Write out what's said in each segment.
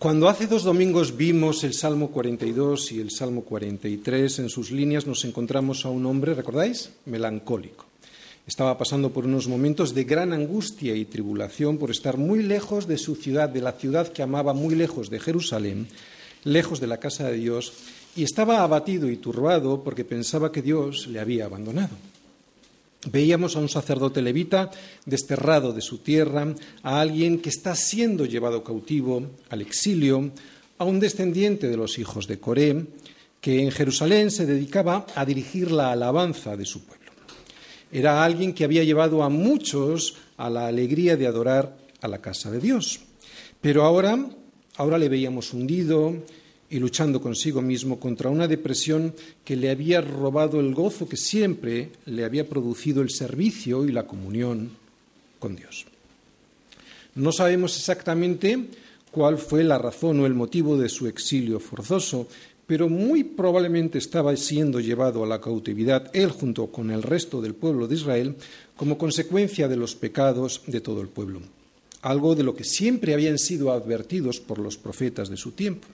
Cuando hace dos domingos vimos el Salmo 42 y el Salmo 43 en sus líneas, nos encontramos a un hombre, ¿recordáis? Melancólico. Estaba pasando por unos momentos de gran angustia y tribulación por estar muy lejos de su ciudad, de la ciudad que amaba, muy lejos de Jerusalén, lejos de la casa de Dios, y estaba abatido y turbado porque pensaba que Dios le había abandonado. Veíamos a un sacerdote levita desterrado de su tierra, a alguien que está siendo llevado cautivo al exilio, a un descendiente de los hijos de Coré, que en Jerusalén se dedicaba a dirigir la alabanza de su pueblo. Era alguien que había llevado a muchos a la alegría de adorar a la casa de Dios. Pero ahora, ahora le veíamos hundido, y luchando consigo mismo contra una depresión que le había robado el gozo que siempre le había producido el servicio y la comunión con Dios. No sabemos exactamente cuál fue la razón o el motivo de su exilio forzoso, pero muy probablemente estaba siendo llevado a la cautividad él junto con el resto del pueblo de Israel como consecuencia de los pecados de todo el pueblo, algo de lo que siempre habían sido advertidos por los profetas de su tiempo.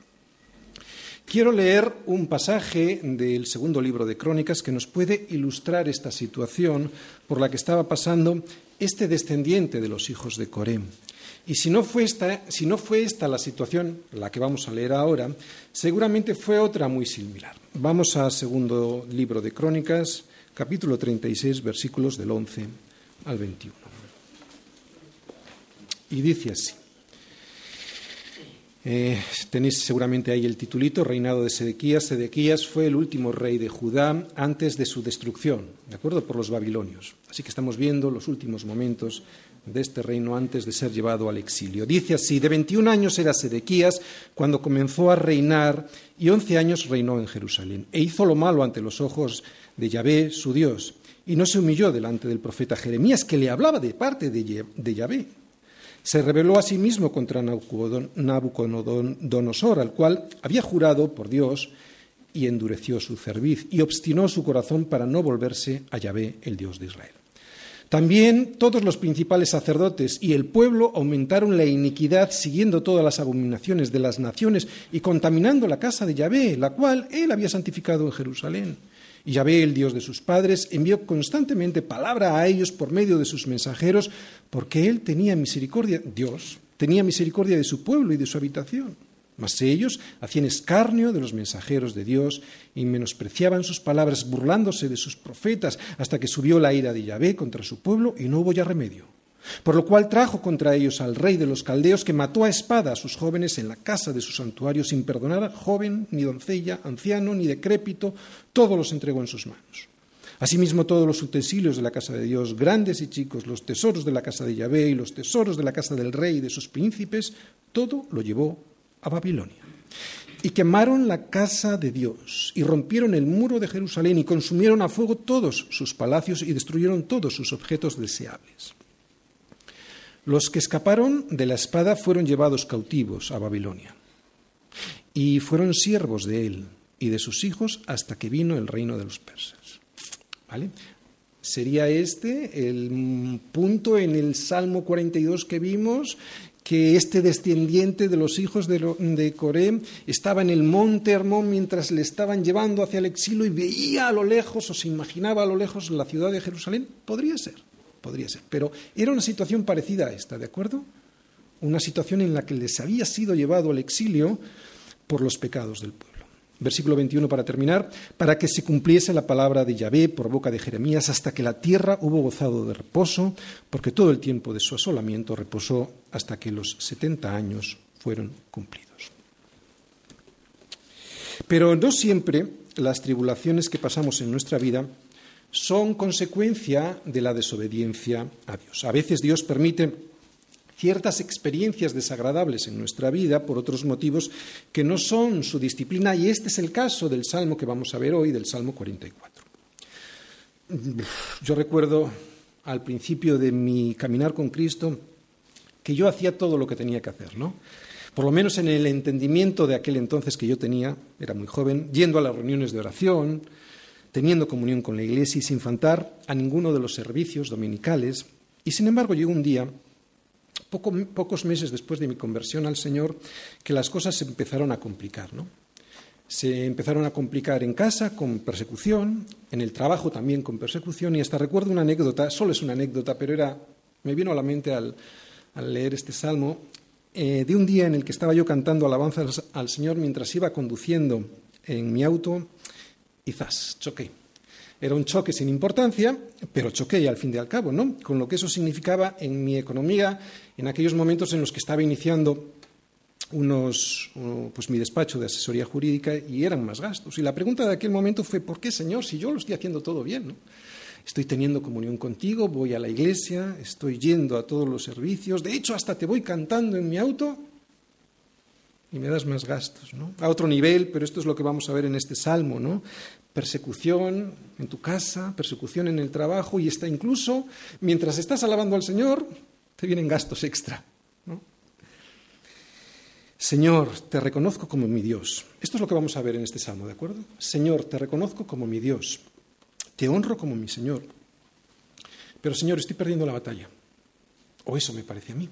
Quiero leer un pasaje del segundo libro de Crónicas que nos puede ilustrar esta situación por la que estaba pasando este descendiente de los hijos de Coré. Y si no, fue esta, si no fue esta la situación, la que vamos a leer ahora, seguramente fue otra muy similar. Vamos al segundo libro de Crónicas, capítulo 36, versículos del 11 al 21. Y dice así. Eh, tenéis seguramente ahí el titulito, Reinado de Sedequías. Sedequías fue el último rey de Judá antes de su destrucción, ¿de acuerdo? Por los babilonios. Así que estamos viendo los últimos momentos de este reino antes de ser llevado al exilio. Dice así, de 21 años era Sedequías cuando comenzó a reinar y 11 años reinó en Jerusalén. E hizo lo malo ante los ojos de Yahvé, su Dios, y no se humilló delante del profeta Jeremías, que le hablaba de parte de Yahvé se rebeló a sí mismo contra Nabucodonosor, al cual había jurado por Dios y endureció su cerviz y obstinó su corazón para no volverse a Yahvé, el Dios de Israel. También todos los principales sacerdotes y el pueblo aumentaron la iniquidad siguiendo todas las abominaciones de las naciones y contaminando la casa de Yahvé, la cual él había santificado en Jerusalén. Y Yahvé, el Dios de sus padres, envió constantemente palabra a ellos por medio de sus mensajeros, porque él tenía misericordia, Dios tenía misericordia de su pueblo y de su habitación. Mas ellos hacían escarnio de los mensajeros de Dios y menospreciaban sus palabras, burlándose de sus profetas, hasta que subió la ira de Yahvé contra su pueblo y no hubo ya remedio. Por lo cual trajo contra ellos al rey de los caldeos, que mató a espada a sus jóvenes en la casa de su santuario, sin perdonar a joven, ni doncella, anciano, ni decrépito, todos los entregó en sus manos. Asimismo, todos los utensilios de la casa de Dios, grandes y chicos, los tesoros de la casa de Yahvé y los tesoros de la casa del rey y de sus príncipes, todo lo llevó a Babilonia. Y quemaron la casa de Dios, y rompieron el muro de Jerusalén, y consumieron a fuego todos sus palacios, y destruyeron todos sus objetos deseables. Los que escaparon de la espada fueron llevados cautivos a Babilonia y fueron siervos de él y de sus hijos hasta que vino el reino de los persas. ¿Vale? Sería este el punto en el Salmo 42 que vimos que este descendiente de los hijos de, Coré estaba en el monte Hermón mientras le estaban llevando hacia el exilio y veía a lo lejos o se imaginaba a lo lejos la ciudad de Jerusalén. Podría ser podría ser. Pero era una situación parecida a esta, ¿de acuerdo? Una situación en la que les había sido llevado al exilio por los pecados del pueblo. Versículo 21 para terminar, para que se cumpliese la palabra de Yahvé por boca de Jeremías hasta que la tierra hubo gozado de reposo, porque todo el tiempo de su asolamiento reposó hasta que los setenta años fueron cumplidos. Pero no siempre las tribulaciones que pasamos en nuestra vida son consecuencia de la desobediencia a Dios. A veces Dios permite ciertas experiencias desagradables en nuestra vida por otros motivos que no son su disciplina y este es el caso del salmo que vamos a ver hoy, del Salmo 44. Yo recuerdo al principio de mi caminar con Cristo que yo hacía todo lo que tenía que hacer, ¿no? Por lo menos en el entendimiento de aquel entonces que yo tenía, era muy joven, yendo a las reuniones de oración, teniendo comunión con la Iglesia y sin faltar a ninguno de los servicios dominicales. Y sin embargo llegó un día pocos meses después de mi conversión al Señor, que las cosas se empezaron a complicar, ¿no? Se empezaron a complicar en casa con persecución, en el trabajo también con persecución, y hasta recuerdo una anécdota, solo es una anécdota, pero era, me vino a la mente al, leer este salmo, eh, de un día en el que estaba yo cantando alabanzas al Señor mientras iba conduciendo en mi auto y zas, choqué. Era un choque sin importancia, pero choqué al fin y al cabo, ¿no? Con lo que eso significaba en mi economía, en aquellos momentos en los que estaba iniciando unos, pues mi despacho de asesoría jurídica y eran más gastos. Y la pregunta de aquel momento fue, ¿por qué, Señor, si yo lo estoy haciendo todo bien? ¿no? Estoy teniendo comunión contigo, voy a la iglesia, estoy yendo a todos los servicios, de hecho hasta te voy cantando en mi auto y me das más gastos, ¿no? A otro nivel, pero esto es lo que vamos a ver en este salmo, ¿no? persecución en tu casa, persecución en el trabajo y está incluso mientras estás alabando al Señor, te vienen gastos extra. Señor, te reconozco como mi Dios. Esto es lo que vamos a ver en este salmo, ¿de acuerdo? Señor, te reconozco como mi Dios. Te honro como mi Señor. Pero Señor, estoy perdiendo la batalla. O eso me parece a mí.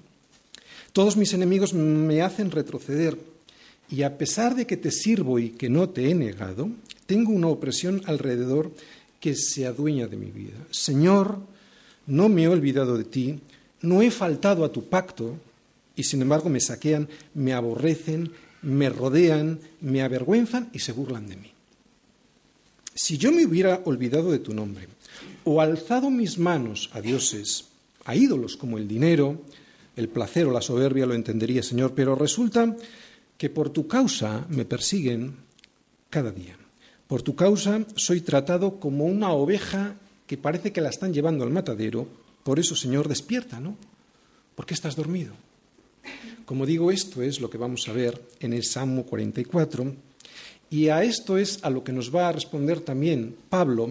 Todos mis enemigos me hacen retroceder y a pesar de que te sirvo y que no te he negado, tengo una opresión alrededor que se adueña de mi vida. Señor, no me he olvidado de ti, no he faltado a tu pacto, y sin embargo me saquean, me aborrecen, me rodean, me avergüenzan y se burlan de mí. Si yo me hubiera olvidado de tu nombre, o alzado mis manos a dioses, a ídolos como el dinero, el placer o la soberbia, lo entendería, Señor, pero resulta que por tu causa me persiguen cada día. Por tu causa soy tratado como una oveja que parece que la están llevando al matadero. Por eso, Señor, despierta, ¿no? ¿Por qué estás dormido? Como digo, esto es lo que vamos a ver en el Salmo 44, y a esto es a lo que nos va a responder también Pablo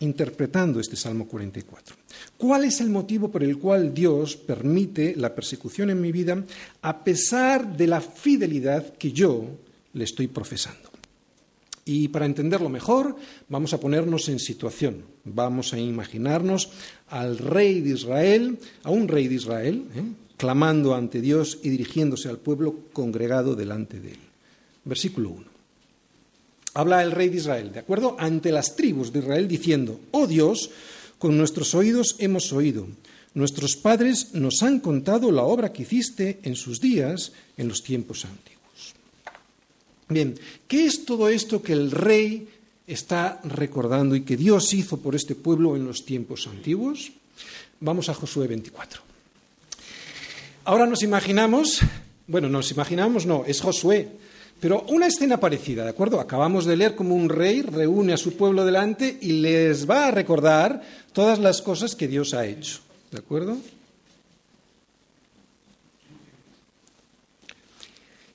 interpretando este Salmo 44. ¿Cuál es el motivo por el cual Dios permite la persecución en mi vida a pesar de la fidelidad que yo le estoy profesando? Y para entenderlo mejor, vamos a ponernos en situación. Vamos a imaginarnos al rey de Israel, a un rey de Israel, ¿eh? clamando ante Dios y dirigiéndose al pueblo congregado delante de él. Versículo 1. Habla el rey de Israel, ¿de acuerdo? Ante las tribus de Israel diciendo, oh Dios, con nuestros oídos hemos oído, nuestros padres nos han contado la obra que hiciste en sus días, en los tiempos antiguos. Bien, ¿qué es todo esto que el rey está recordando y que Dios hizo por este pueblo en los tiempos antiguos? Vamos a Josué 24. Ahora nos imaginamos, bueno, nos imaginamos, no, es Josué, pero una escena parecida, ¿de acuerdo? Acabamos de leer cómo un rey reúne a su pueblo delante y les va a recordar todas las cosas que Dios ha hecho, ¿de acuerdo?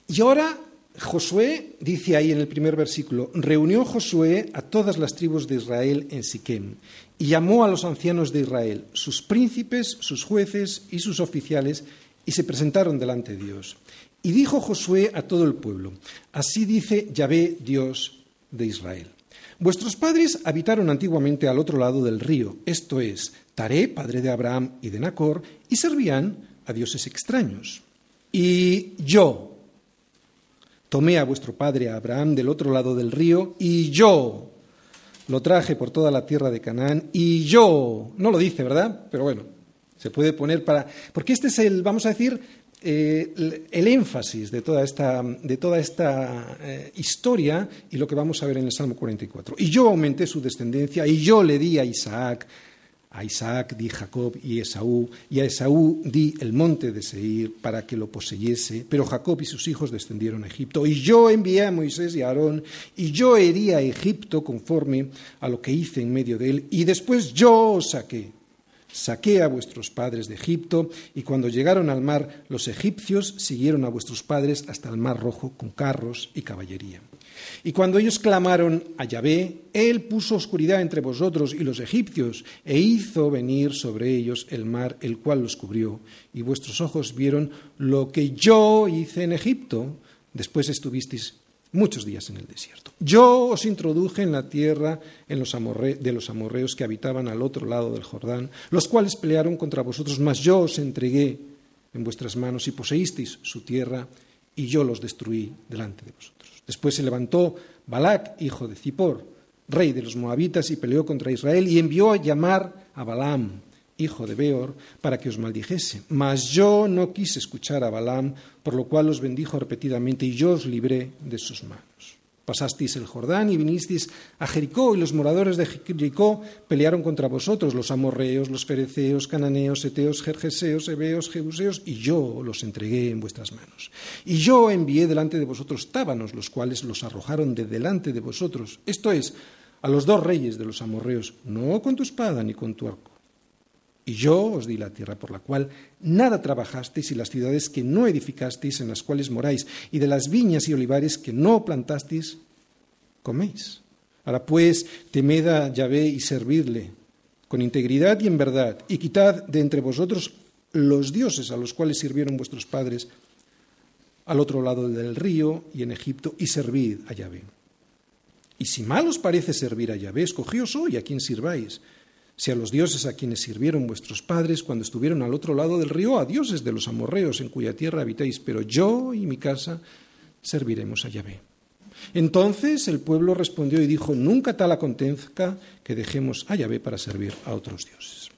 Y ahora Josué dice ahí en el primer versículo, reunió Josué a todas las tribus de Israel en Siquem y llamó a los ancianos de Israel, sus príncipes, sus jueces y sus oficiales, y se presentaron delante de Dios. Y dijo Josué a todo el pueblo, así dice Yahvé, Dios de Israel. Vuestros padres habitaron antiguamente al otro lado del río, esto es, Taré, padre de Abraham y de Nacor, y servían a dioses extraños. Y yo tomé a vuestro padre Abraham del otro lado del río, y yo lo traje por toda la tierra de Canaán, y yo, no lo dice, ¿verdad? Pero bueno, se puede poner para... Porque este es el, vamos a decir, eh, el énfasis de toda esta, de toda esta eh, historia y lo que vamos a ver en el Salmo 44. Y yo aumenté su descendencia y yo le di a Isaac, a Isaac di Jacob y Esaú, y a Esaú di el monte de Seir para que lo poseyese, pero Jacob y sus hijos descendieron a Egipto. Y yo envié a Moisés y a Aarón, y yo herí a Egipto conforme a lo que hice en medio de él, y después yo os saqué Saqué a vuestros padres de Egipto, y cuando llegaron al mar, los egipcios siguieron a vuestros padres hasta el mar rojo con carros y caballería. Y cuando ellos clamaron a Yahvé, él puso oscuridad entre vosotros y los egipcios, e hizo venir sobre ellos el mar, el cual los cubrió, y vuestros ojos vieron lo que yo hice en Egipto. Después estuvisteis muchos días en el desierto. Yo os introduje en la tierra de los amorreos que habitaban al otro lado del Jordán, los cuales pelearon contra vosotros, mas yo os entregué en vuestras manos y poseísteis su tierra, y yo los destruí delante de vosotros. Después se levantó Balac, hijo de Zippor, rey de los moabitas, y peleó contra Israel, y envió a llamar a Balaam, hijo de Beor, para que os maldijese. Mas yo no quise escuchar a Balaam, por lo cual os bendijo repetidamente, y yo os libré de sus manos. Pasasteis el Jordán y vinisteis a Jericó, y los moradores de Jericó pelearon contra vosotros, los amorreos, los fereceos, cananeos, eteos, jerjeseos, hebeos, jebuseos, y yo los entregué en vuestras manos. Y yo envié delante de vosotros tábanos, los cuales los arrojaron de delante de vosotros, esto es, a los dos reyes de los amorreos, no con tu espada ni con tu arco. Y yo os di la tierra por la cual nada trabajasteis y las ciudades que no edificasteis en las cuales moráis y de las viñas y olivares que no plantasteis, coméis. Ahora pues, temed a Yahvé y servidle con integridad y en verdad y quitad de entre vosotros los dioses a los cuales sirvieron vuestros padres al otro lado del río y en Egipto y servid a Yahvé. Y si mal os parece servir a Yahvé, escogíos hoy a quien sirváis si a los dioses a quienes sirvieron vuestros padres cuando estuvieron al otro lado del río, a dioses de los amorreos en cuya tierra habitáis, pero yo y mi casa serviremos a Yahvé. Entonces el pueblo respondió y dijo, nunca tal acontezca que dejemos a Yahvé para servir a otros dioses.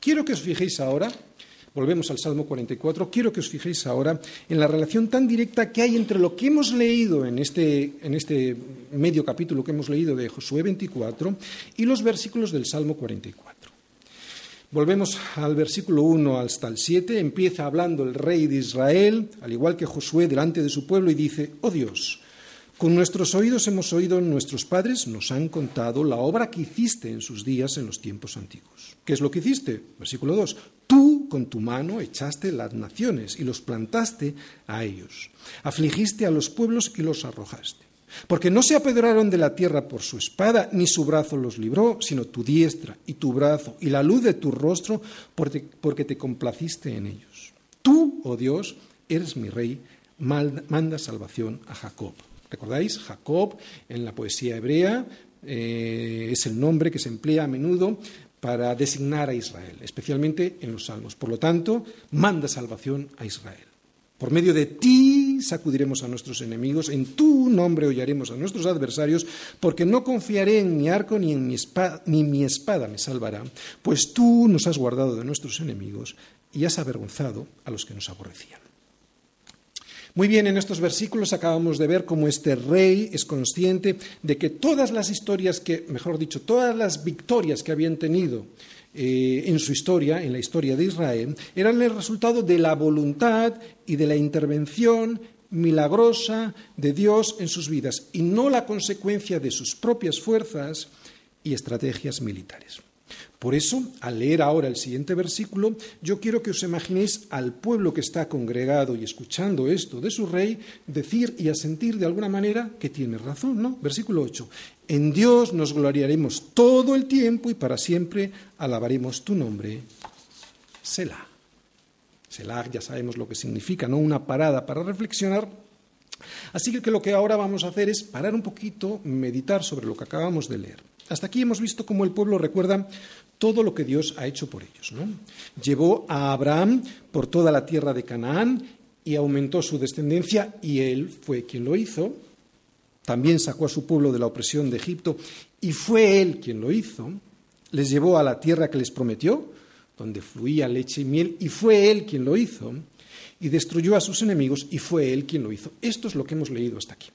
Quiero que os fijéis ahora Volvemos al Salmo 44. Quiero que os fijéis ahora en la relación tan directa que hay entre lo que hemos leído en este, en este medio capítulo que hemos leído de Josué 24 y los versículos del Salmo 44. Volvemos al versículo 1 hasta el 7. Empieza hablando el rey de Israel, al igual que Josué, delante de su pueblo y dice, oh Dios, con nuestros oídos hemos oído, nuestros padres nos han contado la obra que hiciste en sus días en los tiempos antiguos. ¿Qué es lo que hiciste? Versículo 2. Tú con tu mano echaste las naciones y los plantaste a ellos. Afligiste a los pueblos y los arrojaste. Porque no se apedrearon de la tierra por su espada, ni su brazo los libró, sino tu diestra y tu brazo y la luz de tu rostro, porque te complaciste en ellos. Tú, oh Dios, eres mi rey, manda salvación a Jacob. ¿Recordáis? Jacob en la poesía hebrea eh, es el nombre que se emplea a menudo para designar a Israel, especialmente en los salmos. Por lo tanto, manda salvación a Israel. Por medio de ti sacudiremos a nuestros enemigos, en tu nombre hollaremos a nuestros adversarios, porque no confiaré en mi arco ni en mi espada, ni mi espada me salvará, pues tú nos has guardado de nuestros enemigos y has avergonzado a los que nos aborrecían. Muy bien, en estos versículos acabamos de ver cómo este rey es consciente de que todas las historias que, mejor dicho, todas las victorias que habían tenido eh, en su historia, en la historia de Israel, eran el resultado de la voluntad y de la intervención milagrosa de Dios en sus vidas y no la consecuencia de sus propias fuerzas y estrategias militares. Por eso, al leer ahora el siguiente versículo, yo quiero que os imaginéis al pueblo que está congregado y escuchando esto de su rey decir y asentir de alguna manera que tiene razón, ¿no? Versículo 8. En Dios nos gloriaremos todo el tiempo y para siempre alabaremos tu nombre, Selah. Selah ya sabemos lo que significa, ¿no? Una parada para reflexionar. Así que lo que ahora vamos a hacer es parar un poquito, meditar sobre lo que acabamos de leer. Hasta aquí hemos visto cómo el pueblo recuerda todo lo que Dios ha hecho por ellos. Llevó a Abraham por toda la tierra de Canaán y aumentó su descendencia y él fue quien lo hizo. También sacó a su pueblo de la opresión de Egipto y fue él quien lo hizo. Les llevó a la tierra que les prometió, donde fluía leche y miel, y fue él quien lo hizo. Y destruyó a sus enemigos y fue él quien lo hizo. Esto es lo que hemos leído hasta aquí.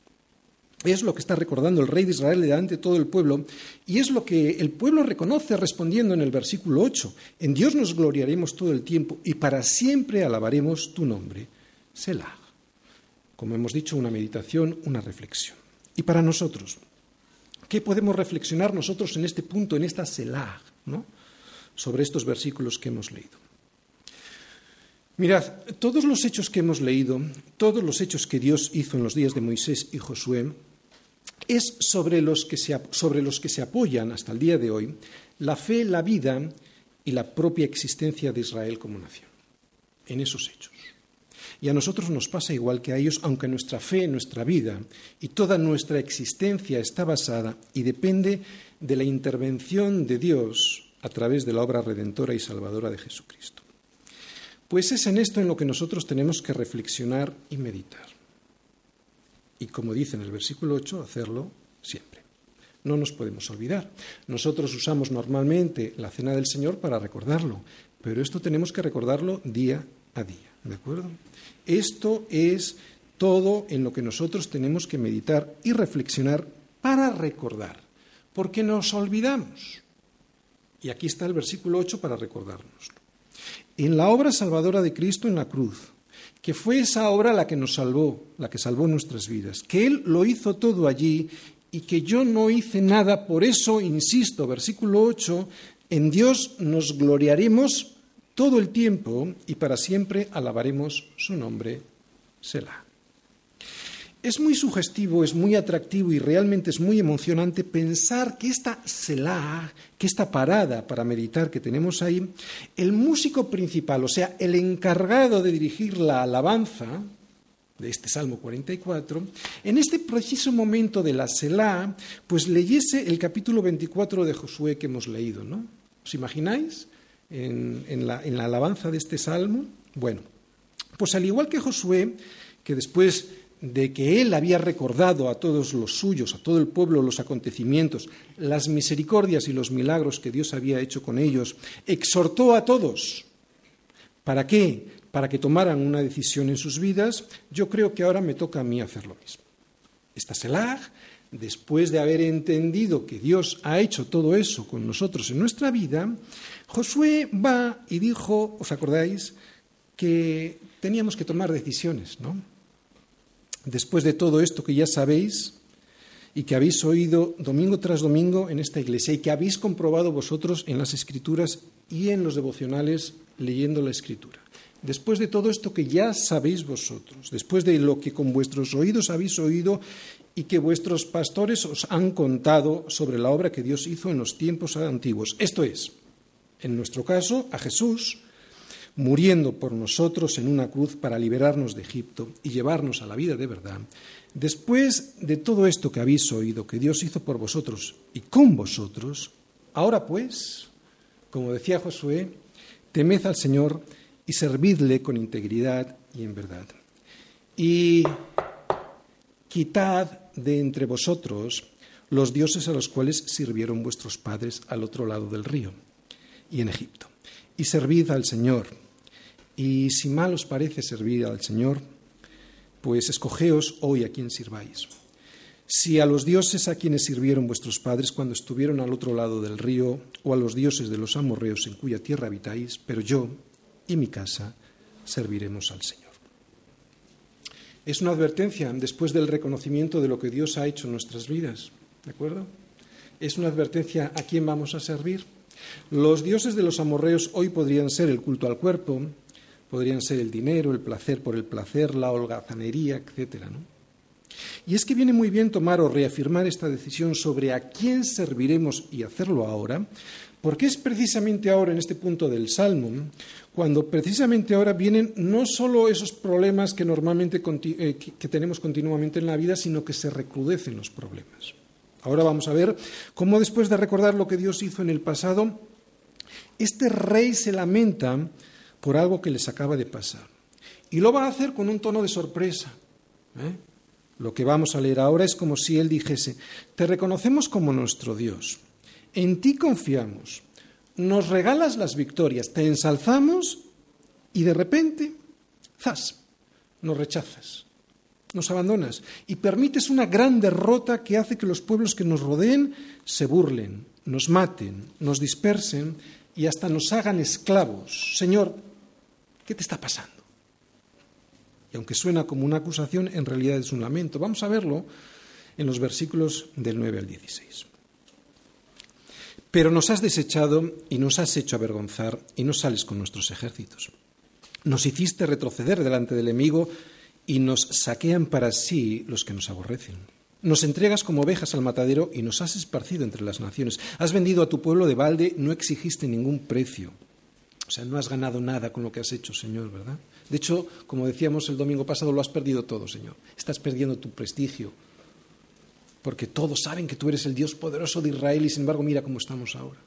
Es lo que está recordando el rey de Israel delante de todo el pueblo y es lo que el pueblo reconoce respondiendo en el versículo 8. En Dios nos gloriaremos todo el tiempo y para siempre alabaremos tu nombre. Selah. Como hemos dicho, una meditación, una reflexión. Y para nosotros, ¿qué podemos reflexionar nosotros en este punto, en esta Selah, ¿no? sobre estos versículos que hemos leído? Mirad, todos los hechos que hemos leído, todos los hechos que Dios hizo en los días de Moisés y Josué, es sobre los, que se, sobre los que se apoyan hasta el día de hoy la fe, la vida y la propia existencia de Israel como nación, en esos hechos. Y a nosotros nos pasa igual que a ellos, aunque nuestra fe, nuestra vida y toda nuestra existencia está basada y depende de la intervención de Dios a través de la obra redentora y salvadora de Jesucristo. Pues es en esto en lo que nosotros tenemos que reflexionar y meditar. Y como dice en el versículo 8, hacerlo siempre. No nos podemos olvidar. Nosotros usamos normalmente la cena del Señor para recordarlo, pero esto tenemos que recordarlo día a día. ¿De acuerdo? Esto es todo en lo que nosotros tenemos que meditar y reflexionar para recordar, porque nos olvidamos. Y aquí está el versículo 8 para recordárnoslo. En la obra salvadora de Cristo en la cruz, que fue esa obra la que nos salvó, la que salvó nuestras vidas, que Él lo hizo todo allí y que yo no hice nada, por eso, insisto, versículo 8, en Dios nos gloriaremos todo el tiempo y para siempre alabaremos su nombre, Selah. Es muy sugestivo, es muy atractivo y realmente es muy emocionante pensar que esta Selah, que esta parada para meditar que tenemos ahí, el músico principal, o sea, el encargado de dirigir la alabanza de este Salmo 44, en este preciso momento de la Selah, pues leyese el capítulo 24 de Josué que hemos leído, ¿no? ¿Os imagináis? en, la, en la alabanza de este salmo? Bueno, pues al igual que Josué, que después de que él había recordado a todos los suyos, a todo el pueblo, los acontecimientos, las misericordias y los milagros que Dios había hecho con ellos, exhortó a todos. ¿Para qué? Para que tomaran una decisión en sus vidas. Yo creo que ahora me toca a mí hacer lo mismo. Esta Selah, después de haber entendido que Dios ha hecho todo eso con nosotros en nuestra vida, Josué va y dijo, ¿os acordáis? Que teníamos que tomar decisiones, ¿no? Después de todo esto que ya sabéis y que habéis oído domingo tras domingo en esta iglesia y que habéis comprobado vosotros en las escrituras y en los devocionales leyendo la escritura. Después de todo esto que ya sabéis vosotros, después de lo que con vuestros oídos habéis oído y que vuestros pastores os han contado sobre la obra que Dios hizo en los tiempos antiguos, esto es, en nuestro caso, a Jesús, muriendo por nosotros en una cruz para liberarnos de Egipto y llevarnos a la vida de verdad, después de todo esto que habéis oído, que Dios hizo por vosotros y con vosotros, ahora pues, como decía Josué, temed al Señor y servidle con integridad y en verdad. Y quitad de entre vosotros los dioses a los cuales sirvieron vuestros padres al otro lado del río y en Egipto. Y servid al Señor. Y si mal os parece servir al Señor, pues escogeos hoy a quien sirváis. Si a los dioses a quienes sirvieron vuestros padres cuando estuvieron al otro lado del río, o a los dioses de los amorreos en cuya tierra habitáis, pero yo y mi casa serviremos al Señor. Es una advertencia después del reconocimiento de lo que Dios ha hecho en nuestras vidas, ¿de acuerdo? Es una advertencia a quién vamos a servir. Los dioses de los amorreos hoy podrían ser el culto al cuerpo, podrían ser el dinero, el placer por el placer, la holgazanería, etc. Y es que viene muy bien tomar o reafirmar esta decisión sobre a quién serviremos y hacerlo ahora, porque es precisamente ahora, en este punto del Salmo, cuando precisamente ahora vienen no solo esos problemas que normalmente eh, que tenemos continuamente en la vida, sino que se recrudecen los problemas. Ahora vamos a ver cómo después de recordar lo que Dios hizo en el pasado, este rey se lamenta por algo que les acaba de pasar. Y lo va a hacer con un tono de sorpresa. ¿eh? Lo que vamos a leer ahora es como si él dijese, te reconocemos como nuestro Dios, en ti confiamos, nos regalas las victorias, te ensalzamos y de repente, zas, nos rechazas nos abandonas y permites una gran derrota que hace que los pueblos que nos rodeen se burlen, nos maten, nos dispersen y hasta nos hagan esclavos. Señor, ¿qué te está pasando? Y aunque suena como una acusación, en realidad es un lamento. Vamos a verlo en los versículos del 9 al 16. Pero nos has desechado y nos has hecho avergonzar y no sales con nuestros ejércitos. Nos hiciste retroceder delante del enemigo y nos saquean para sí los que nos aborrecen. Nos entregas como ovejas al matadero y nos has esparcido entre las naciones. Has vendido a tu pueblo de balde, no exigiste ningún precio. Sea, no has ganado nada con lo que has hecho, Señor, ¿verdad? De hecho, como decíamos el domingo pasado, lo has perdido todo, Señor. Estás perdiendo tu prestigio. Porque todos saben que tú eres el Dios poderoso de Israel y sin embargo mira cómo estamos ahora.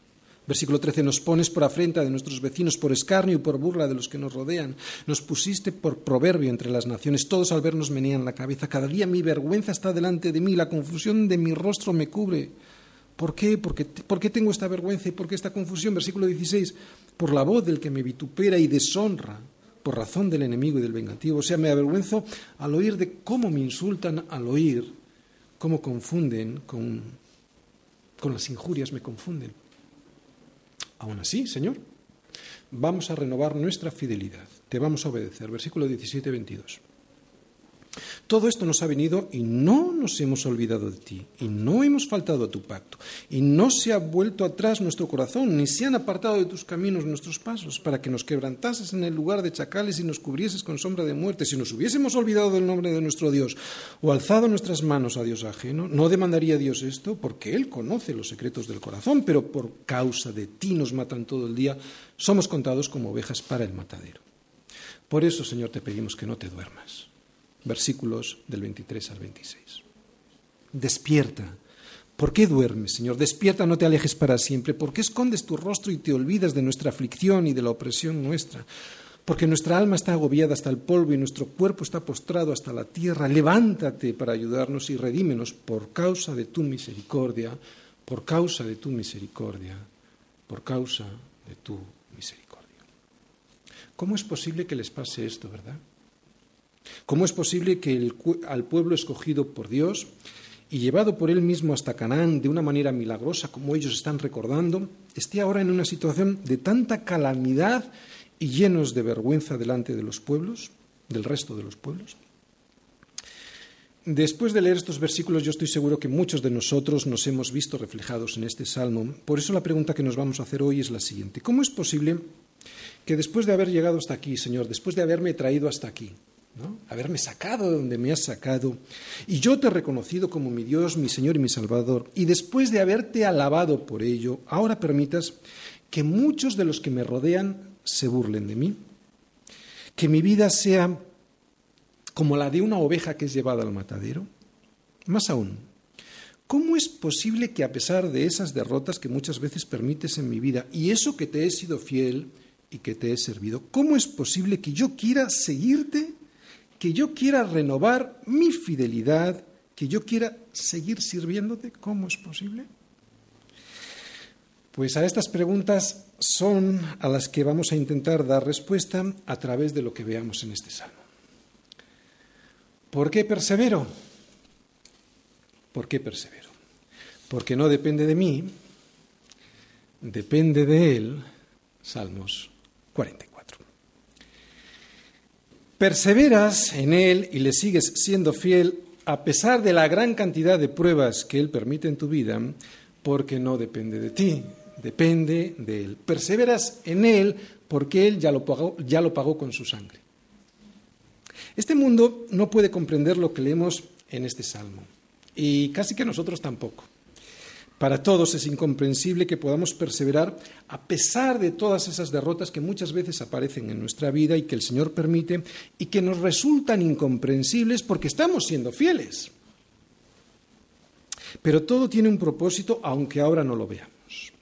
Versículo 13, nos pones por afrenta de nuestros vecinos, por escarnio y por burla de los que nos rodean. Nos pusiste por proverbio entre las naciones. Todos al vernos menían la cabeza. Cada día mi vergüenza está delante de mí, la confusión de mi rostro me cubre. ¿Por qué? ¿Por qué, tengo esta vergüenza y por qué esta confusión? Versículo 16, por la voz del que me vitupera y deshonra, por razón del enemigo y del vengativo. O sea, me avergüenzo al oír de cómo me insultan, al oír cómo confunden con, con las injurias, me confunden. Aún así, Señor, vamos a renovar nuestra fidelidad, te vamos a obedecer. Versículo 17-22. Todo esto nos ha venido y no nos hemos olvidado de ti, y no hemos faltado a tu pacto, y no se ha vuelto atrás nuestro corazón, ni se han apartado de tus caminos nuestros pasos, para que nos quebrantases en el lugar de chacales y nos cubrieses con sombra de muerte. Si nos hubiésemos olvidado del nombre de nuestro Dios o alzado nuestras manos a Dios ajeno, no demandaría Dios esto, porque Él conoce los secretos del corazón, pero por causa de ti nos matan todo el día, somos contados como ovejas para el matadero. Por eso, Señor, te pedimos que no te duermas versículos del 23 al 26. Despierta. ¿Por qué duermes, Señor? Despierta, no te alejes para siempre. ¿Por qué escondes tu rostro y te olvidas de nuestra aflicción y de la opresión nuestra? Porque nuestra alma está agobiada hasta el polvo y nuestro cuerpo está postrado hasta la tierra. Levántate para ayudarnos y redímenos por causa de tu misericordia, por causa de tu misericordia, por causa de tu misericordia. ¿Cómo es posible que les pase esto, verdad? ¿Cómo es posible que al pueblo escogido por Dios y llevado por él mismo hasta Canaán de una manera milagrosa, como ellos están recordando, esté ahora en una situación de tanta calamidad y llenos de vergüenza delante de los pueblos, del resto de los pueblos? Después de leer estos versículos, yo estoy seguro que muchos de nosotros nos hemos visto reflejados en este salmo. Por eso la pregunta que nos vamos a hacer hoy es la siguiente. ¿Cómo es posible que después de haber llegado hasta aquí, Señor, después de haberme traído hasta aquí, haberme sacado de donde me has sacado, y yo te he reconocido como mi Dios, mi Señor y mi Salvador, y después de haberte alabado por ello, ahora permitas que muchos de los que me rodean se burlen de mí, que mi vida sea como la de una oveja que es llevada al matadero. Más aún, ¿cómo es posible que a pesar de esas derrotas que muchas veces permites en mi vida, y eso que te he sido fiel y que te he servido, ¿cómo es posible que yo quiera seguirte que yo quiera renovar mi fidelidad, que yo quiera seguir sirviéndote, ¿cómo es posible? Pues a estas preguntas son a las que vamos a intentar dar respuesta a través de lo que veamos en este salmo. ¿Por qué persevero? ¿Por qué persevero? Porque no depende de mí, depende de Él. Salmos 44. Perseveras en Él y le sigues siendo fiel a pesar de la gran cantidad de pruebas que Él permite en tu vida, porque no depende de ti, depende de Él. Perseveras en Él porque Él ya lo pagó, ya lo pagó con su sangre. Este mundo no puede comprender lo que leemos en este salmo, y casi que nosotros tampoco. Para todos es incomprensible que podamos perseverar a pesar de todas esas derrotas que muchas veces aparecen en nuestra vida y que el Señor permite y que nos resultan incomprensibles porque estamos siendo fieles. Pero todo tiene un propósito aunque ahora no lo veamos.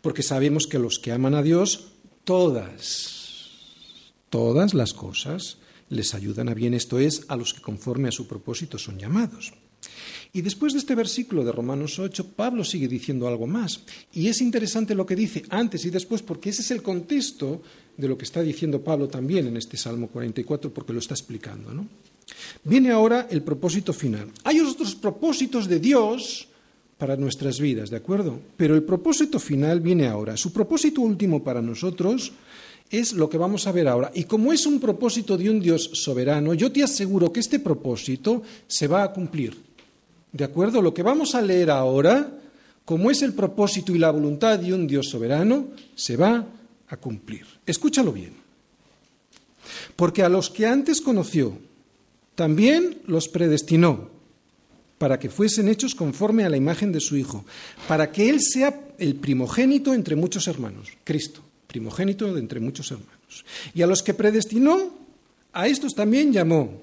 Porque sabemos que los que aman a Dios, todas, todas las cosas les ayudan a bien, esto es, a los que conforme a su propósito son llamados. Y después de este versículo de Romanos 8, Pablo sigue diciendo algo más. Y es interesante lo que dice antes y después, porque ese es el contexto de lo que está diciendo Pablo también en este Salmo 44, porque lo está explicando. ¿no? Viene ahora el propósito final. Hay otros propósitos de Dios para nuestras vidas, ¿de acuerdo? Pero el propósito final viene ahora. Su propósito último para nosotros es lo que vamos a ver ahora. Y como es un propósito de un Dios soberano, yo te aseguro que este propósito se va a cumplir. ¿De acuerdo? Lo que vamos a leer ahora, como es el propósito y la voluntad de un Dios soberano, se va a cumplir. Escúchalo bien. Porque a los que antes conoció, también los predestinó para que fuesen hechos conforme a la imagen de su Hijo, para que Él sea el primogénito entre muchos hermanos, Cristo, primogénito de entre muchos hermanos. Y a los que predestinó, a estos también llamó.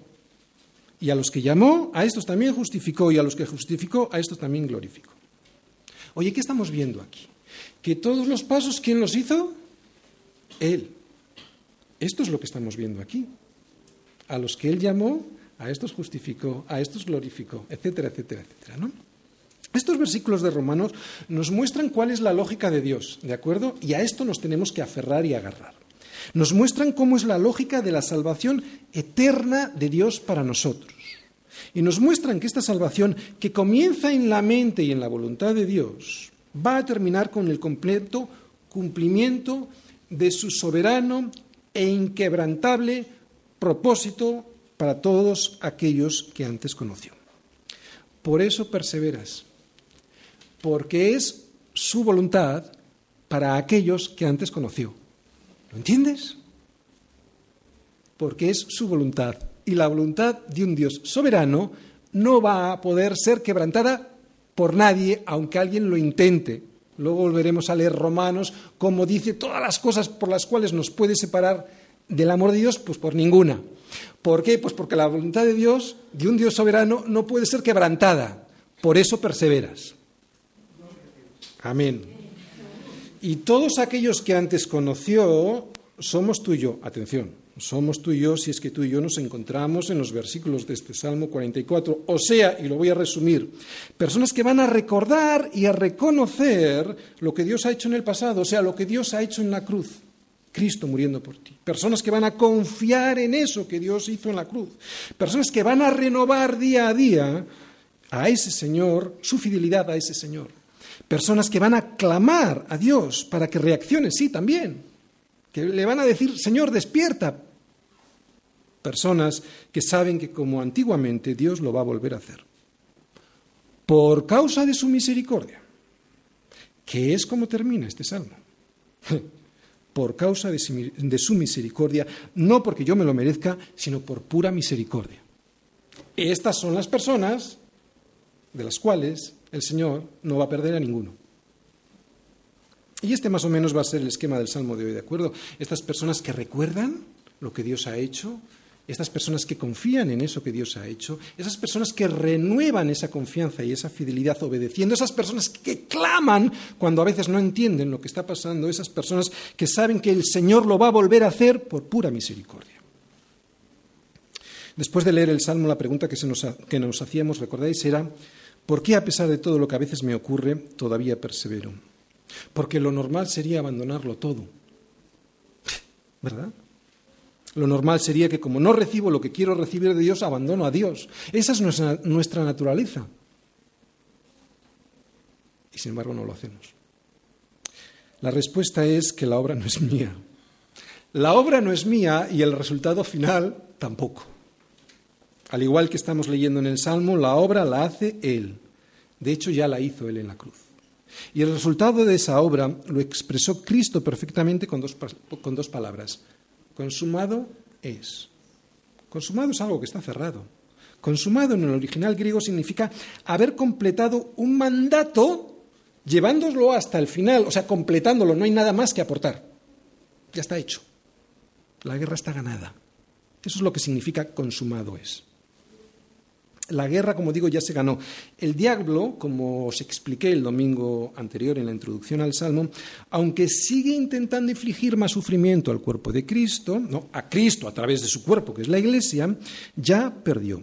Y a los que llamó, a estos también justificó, y a los que justificó, a estos también glorificó. Oye, ¿qué estamos viendo aquí? Que todos los pasos, ¿quién los hizo? Él. Esto es lo que estamos viendo aquí. A los que Él llamó, a estos justificó, a estos glorificó, etcétera, etcétera, etcétera. ¿no? Estos versículos de Romanos nos muestran cuál es la lógica de Dios, ¿de acuerdo? Y a esto nos tenemos que aferrar y agarrar. Nos muestran cómo es la lógica de la salvación eterna de Dios para nosotros. Y nos muestran que esta salvación, que comienza en la mente y en la voluntad de Dios, va a terminar con el completo cumplimiento de su soberano e inquebrantable propósito para todos aquellos que antes conoció. Por eso perseveras, porque es su voluntad para aquellos que antes conoció. ¿Lo entiendes? Porque es su voluntad. Y la voluntad de un Dios soberano no va a poder ser quebrantada por nadie, aunque alguien lo intente. Luego volveremos a leer Romanos, como dice todas las cosas por las cuales nos puede separar del amor de Dios, pues por ninguna. ¿Por qué? Pues porque la voluntad de Dios, de un Dios soberano, no puede ser quebrantada. Por eso perseveras. Amén. Y todos aquellos que antes conoció, somos tú y yo. Atención, somos tú y yo si es que tú y yo nos encontramos en los versículos de este Salmo 44. O sea, y lo voy a resumir, personas que van a recordar y a reconocer lo que Dios ha hecho en el pasado, o sea, lo que Dios ha hecho en la cruz. Cristo muriendo por ti. Personas que van a confiar en eso que Dios hizo en la cruz. Personas que van a renovar día a día a ese Señor, su fidelidad a ese Señor. Personas que van a clamar a Dios para que reaccione, sí, también. Que le van a decir, Señor, despierta. Personas que saben que como antiguamente Dios lo va a volver a hacer. Por causa de su misericordia. Que es como termina este salmo. Por causa de su misericordia, no porque yo me lo merezca, sino por pura misericordia. Estas son las personas de las cuales el Señor no va a perder a ninguno. Y este más o menos va a ser el esquema del Salmo de hoy, ¿de acuerdo? Estas personas que recuerdan lo que Dios ha hecho, estas personas que confían en eso que Dios ha hecho, esas personas que renuevan esa confianza y esa fidelidad obedeciendo, esas personas que claman cuando a veces no entienden lo que está pasando, esas personas que saben que el Señor lo va a volver a hacer por pura misericordia. Después de leer el Salmo, la pregunta que, nos, que nos hacíamos, recordáis, era ¿Por qué a pesar de todo lo que a veces me ocurre, todavía persevero? Porque lo normal sería abandonarlo todo. ¿Verdad? Lo normal sería que como no recibo lo que quiero recibir de Dios, abandono a Dios. Esa es nuestra, nuestra naturaleza. Y sin embargo no lo hacemos. La respuesta es que la obra no es mía. La obra no es mía y el resultado final tampoco. Al igual que estamos leyendo en el Salmo, la obra la hace Él. De hecho, ya la hizo Él en la cruz. Y el resultado de esa obra lo expresó Cristo perfectamente con dos, palabras. Consumado es. Consumado es algo que está cerrado. Consumado en el original griego significa haber completado un mandato llevándolo hasta el final, o sea, completándolo, no hay nada más que aportar. Ya está hecho. La guerra está ganada. Eso es lo que significa consumado es. La guerra, como digo, ya se ganó. El diablo, como os expliqué el domingo anterior en la introducción al Salmo, aunque sigue intentando infligir más sufrimiento al cuerpo de Cristo, ¿no? a Cristo a través de su cuerpo, que es la Iglesia, ya perdió.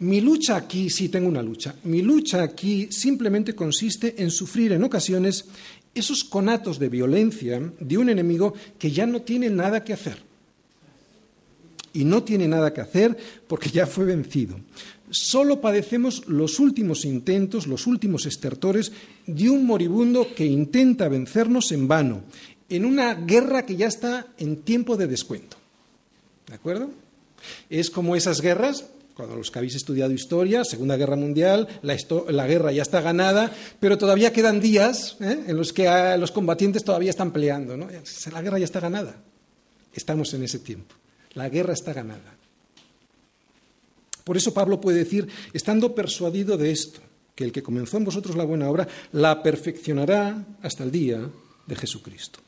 Mi lucha aquí, sí tengo una lucha, mi lucha aquí simplemente consiste en sufrir en ocasiones esos conatos de violencia de un enemigo que ya no tiene nada que hacer. Y no tiene nada que hacer porque ya fue vencido solo padecemos los últimos intentos, los últimos estertores de un moribundo que intenta vencernos en vano, en una guerra que ya está en tiempo de descuento. ¿De acuerdo? Es como esas guerras, cuando los que habéis estudiado historia, Segunda Guerra Mundial, la, guerra ya está ganada, pero todavía quedan días ¿eh? en los que ah, los combatientes todavía están peleando. ¿no? La guerra ya está ganada. Estamos en ese tiempo. La guerra está ganada. Por eso Pablo puede decir, estando persuadido de esto, que el que comenzó en vosotros la buena obra, la perfeccionará hasta el día de Jesucristo.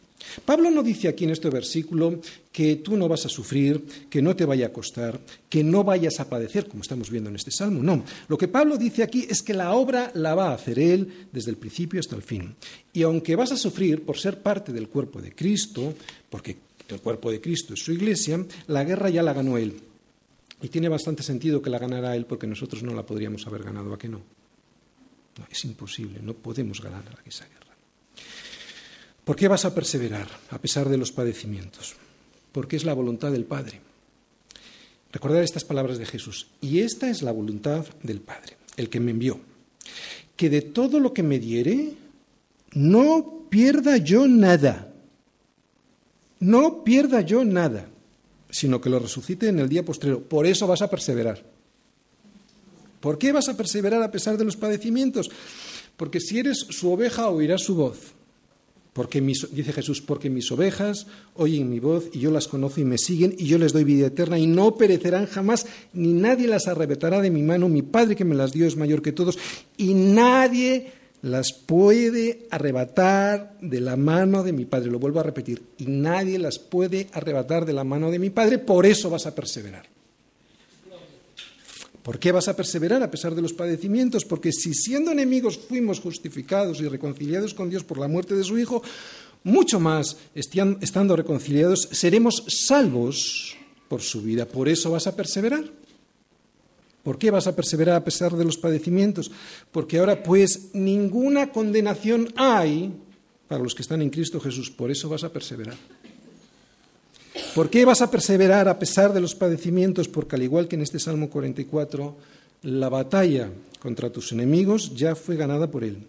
Pablo no dice aquí en este versículo que tú no vas a sufrir, que no te vaya a costar, que no vayas a padecer, como estamos viendo en este salmo. No, lo que Pablo dice aquí es que la obra la va a hacer él desde el principio hasta el fin. Y aunque vas a sufrir por ser parte del cuerpo de Cristo, porque el cuerpo de Cristo es su iglesia, la guerra ya la ganó él. Y tiene bastante sentido que la ganara él porque nosotros no la podríamos haber ganado, ¿a qué no? no es imposible, no podemos ganar esa guerra. ¿Por qué vas a perseverar a pesar de los padecimientos? Porque es la voluntad del Padre. Recordar estas palabras de Jesús. Y esta es la voluntad del Padre, el que me envió. Que de todo lo que me diere, no pierda yo nada. No pierda yo nada, sino que lo resucite en el día postrero. Por eso vas a perseverar. ¿Por qué vas a perseverar a pesar de los padecimientos? Porque si eres su oveja, oirás su voz. Porque dice Jesús, porque mis ovejas oyen mi voz y yo las conozco y me siguen y yo les doy vida eterna y no perecerán jamás, ni nadie las arrebatará de mi mano. Mi Padre que me las dio es mayor que todos y nadie las puede arrebatar de la mano de mi Padre. Lo vuelvo a repetir, y nadie las puede arrebatar de la mano de mi Padre, por eso vas a perseverar. ¿Por qué vas a perseverar a pesar de los padecimientos? Porque si siendo enemigos fuimos justificados y reconciliados con Dios por la muerte de su Hijo, mucho más, estando reconciliados, seremos salvos por su vida. Por eso vas a perseverar. ¿Por qué vas a perseverar a pesar de los padecimientos? Porque ahora pues ninguna condenación hay para los que están en Cristo Jesús. Por eso vas a perseverar. ¿Por qué vas a perseverar a pesar de los padecimientos? Porque al igual que en este Salmo 44, la batalla contra tus enemigos ya fue ganada por él.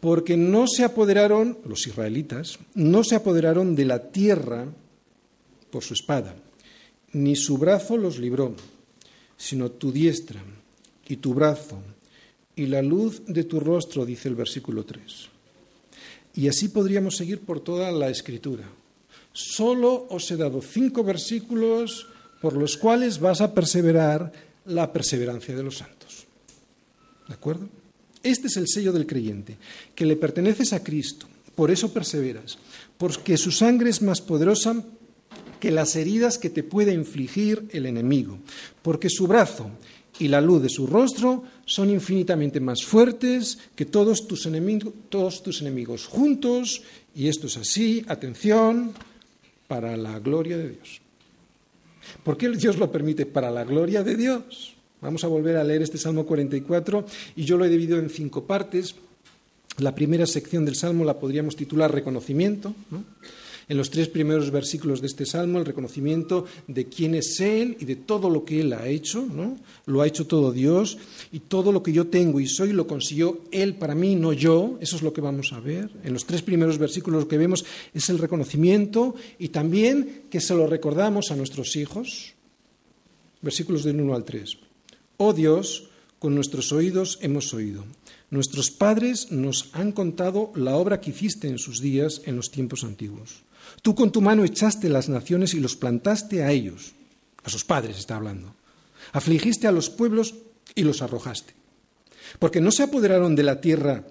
Porque no se apoderaron, los israelitas, no se apoderaron de la tierra por su espada, ni su brazo los libró, sino tu diestra y tu brazo y la luz de tu rostro, dice el versículo 3. Y así podríamos seguir por toda la escritura. Solo os he dado cinco versículos por los cuales vas a perseverar la perseverancia de los santos. ¿De acuerdo? Este es el sello del creyente, que le perteneces a Cristo, por eso perseveras, porque su sangre es más poderosa que las heridas que te puede infligir el enemigo, porque su brazo y la luz de su rostro son infinitamente más fuertes que todos tus, enemigos, todos tus enemigos juntos, y esto es así, atención, para la gloria de Dios. ¿Por qué Dios lo permite? Para la gloria de Dios. Vamos a volver a leer este Salmo 44 y yo lo he dividido en cinco partes. La primera sección del Salmo la podríamos titular reconocimiento. ¿no? En los tres primeros versículos de este salmo el reconocimiento de quién es Él y de todo lo que Él ha hecho, ¿no? Lo ha hecho todo Dios y todo lo que yo tengo y soy lo consiguió Él para mí, no yo. Eso es lo que vamos a ver. En los tres primeros versículos lo que vemos es el reconocimiento y también que se lo recordamos a nuestros hijos. Versículos del 1 al 3. Oh Dios, con nuestros oídos hemos oído. Nuestros padres nos han contado la obra que hiciste en sus días en los tiempos antiguos. Tú con tu mano echaste las naciones y los plantaste a ellos, a sus padres está hablando. Afligiste a los pueblos y los arrojaste. Porque no se apoderaron de la tierra,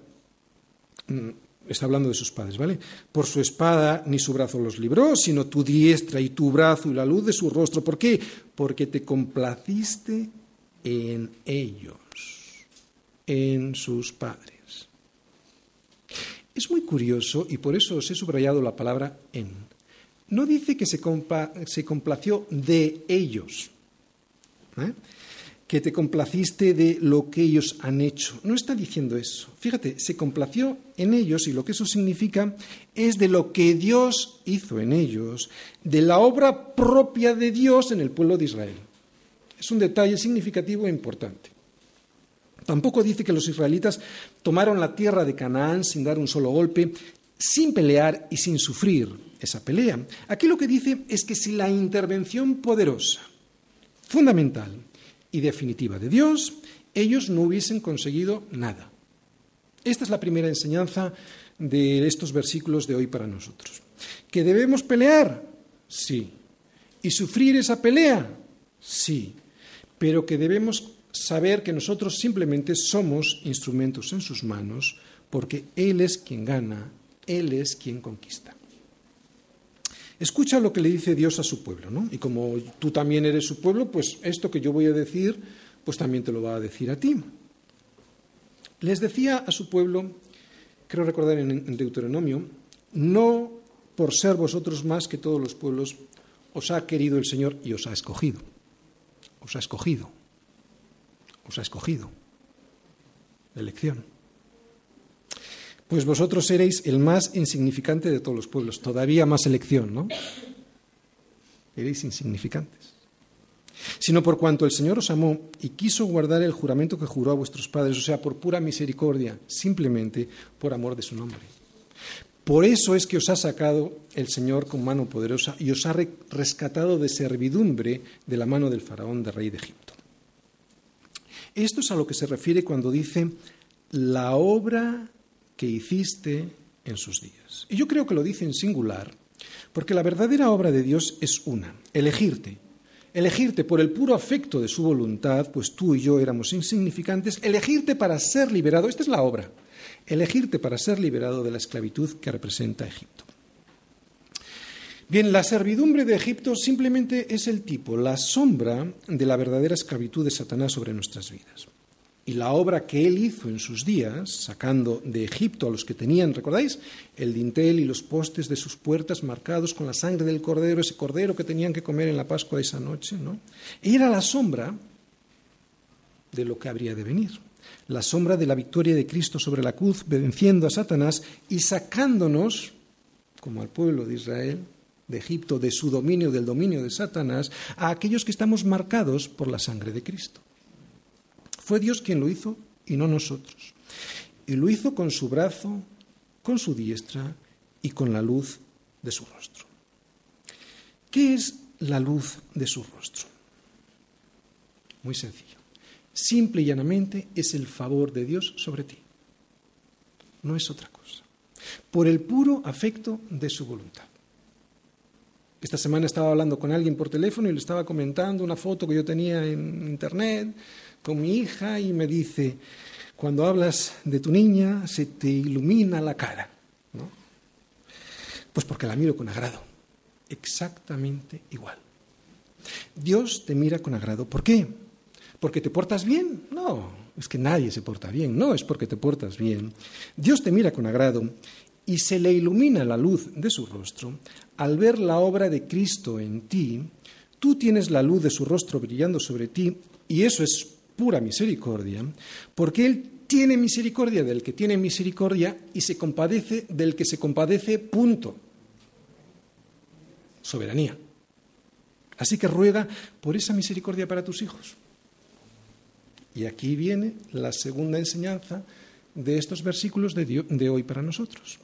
mm, está hablando de sus padres, ¿vale? Por su espada ni su brazo los libró, sino tu diestra y tu brazo y la luz de su rostro. ¿Por qué? Porque te complaciste en ellos, en sus padres. Es muy curioso y por eso os he subrayado la palabra en. No dice que se, complació de ellos, ¿eh? que te complaciste de lo que ellos han hecho. No está diciendo eso. Fíjate, se complació en ellos y lo que eso significa es de lo que Dios hizo en ellos, de la obra propia de Dios en el pueblo de Israel. Es un detalle significativo e importante. Tampoco dice que los israelitas tomaron la tierra de Canaán sin dar un solo golpe, sin pelear y sin sufrir esa pelea. Aquí lo que dice es que si la intervención poderosa, fundamental y definitiva de Dios, ellos no hubiesen conseguido nada. Esta es la primera enseñanza de estos versículos de hoy para nosotros. ¿Que debemos pelear? Sí. ¿Y sufrir esa pelea? Sí. Pero que debemos saber que nosotros simplemente somos instrumentos en sus manos porque Él es quien gana, Él es quien conquista. Escucha lo que le dice Dios a su pueblo, ¿no? Y como tú también eres su pueblo, pues esto que yo voy a decir, pues también te lo va a decir a ti. Les decía a su pueblo, creo recordar en Deuteronomio, no por ser vosotros más que todos los pueblos, os ha querido el Señor y os ha escogido. Os ha escogido. Os ha escogido. Elección. Pues vosotros seréis el más insignificante de todos los pueblos. Todavía más elección, ¿no? Eréis insignificantes. Sino por cuanto el Señor os amó y quiso guardar el juramento que juró a vuestros padres, o sea, por pura misericordia, simplemente por amor de su nombre. Por eso es que os ha sacado el Señor con mano poderosa y os ha rescatado de servidumbre de la mano del faraón de rey de Egipto. Esto es a lo que se refiere cuando dice la obra que hiciste en sus días. Y yo creo que lo dice en singular, porque la verdadera obra de Dios es una, elegirte. Elegirte por el puro afecto de su voluntad, pues tú y yo éramos insignificantes, elegirte para ser liberado, esta es la obra, elegirte para ser liberado de la esclavitud que representa Egipto. Bien, la servidumbre de Egipto simplemente es el tipo, la sombra de la verdadera esclavitud de Satanás sobre nuestras vidas y la obra que él hizo en sus días, sacando de Egipto a los que tenían, ¿recordáis? El dintel y los postes de sus puertas marcados con la sangre del cordero, ese cordero que tenían que comer en la Pascua esa noche, ¿no? Era la sombra de lo que habría de venir. La sombra de la victoria de Cristo sobre la cruz, venciendo a Satanás y sacándonos, como al pueblo de Israel, de Egipto, de su dominio, del dominio de Satanás, a aquellos que estamos marcados por la sangre de Cristo. Fue Dios quien lo hizo y no nosotros. Y lo hizo con su brazo, con su diestra y con la luz de su rostro. ¿Qué es la luz de su rostro? Muy sencillo. Simple y llanamente es el favor de Dios sobre ti. No es otra cosa. Por el puro afecto de su voluntad. Esta semana estaba hablando con alguien por teléfono y le estaba comentando una foto que yo tenía en internet con mi hija y me dice, cuando hablas de tu niña se te ilumina la cara. ¿no? Pues porque la miro con agrado, exactamente igual. Dios te mira con agrado. ¿Por qué? ¿Porque te portas bien? No, es que nadie se porta bien, no es porque te portas bien. Dios te mira con agrado y se le ilumina la luz de su rostro al ver la obra de Cristo en ti. Tú tienes la luz de su rostro brillando sobre ti y eso es pura misericordia, porque Él tiene misericordia del que tiene misericordia y se compadece del que se compadece, punto. Soberanía. Así que ruega por esa misericordia para tus hijos. Y aquí viene la segunda enseñanza de estos versículos de, de hoy para nosotros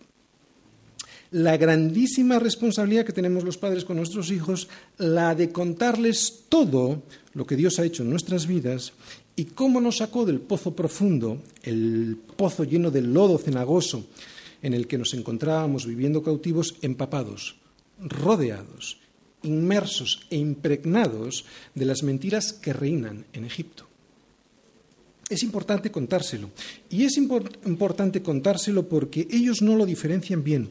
la grandísima responsabilidad que tenemos los padres con nuestros hijos, la de contarles todo lo que Dios ha hecho en nuestras vidas y cómo nos sacó del pozo profundo, el pozo lleno de lodo cenagoso en el que nos encontrábamos viviendo cautivos, empapados, rodeados, inmersos e impregnados de las mentiras que reinan en Egipto. Es importante contárselo. Y es importante contárselo porque ellos no lo diferencian bien.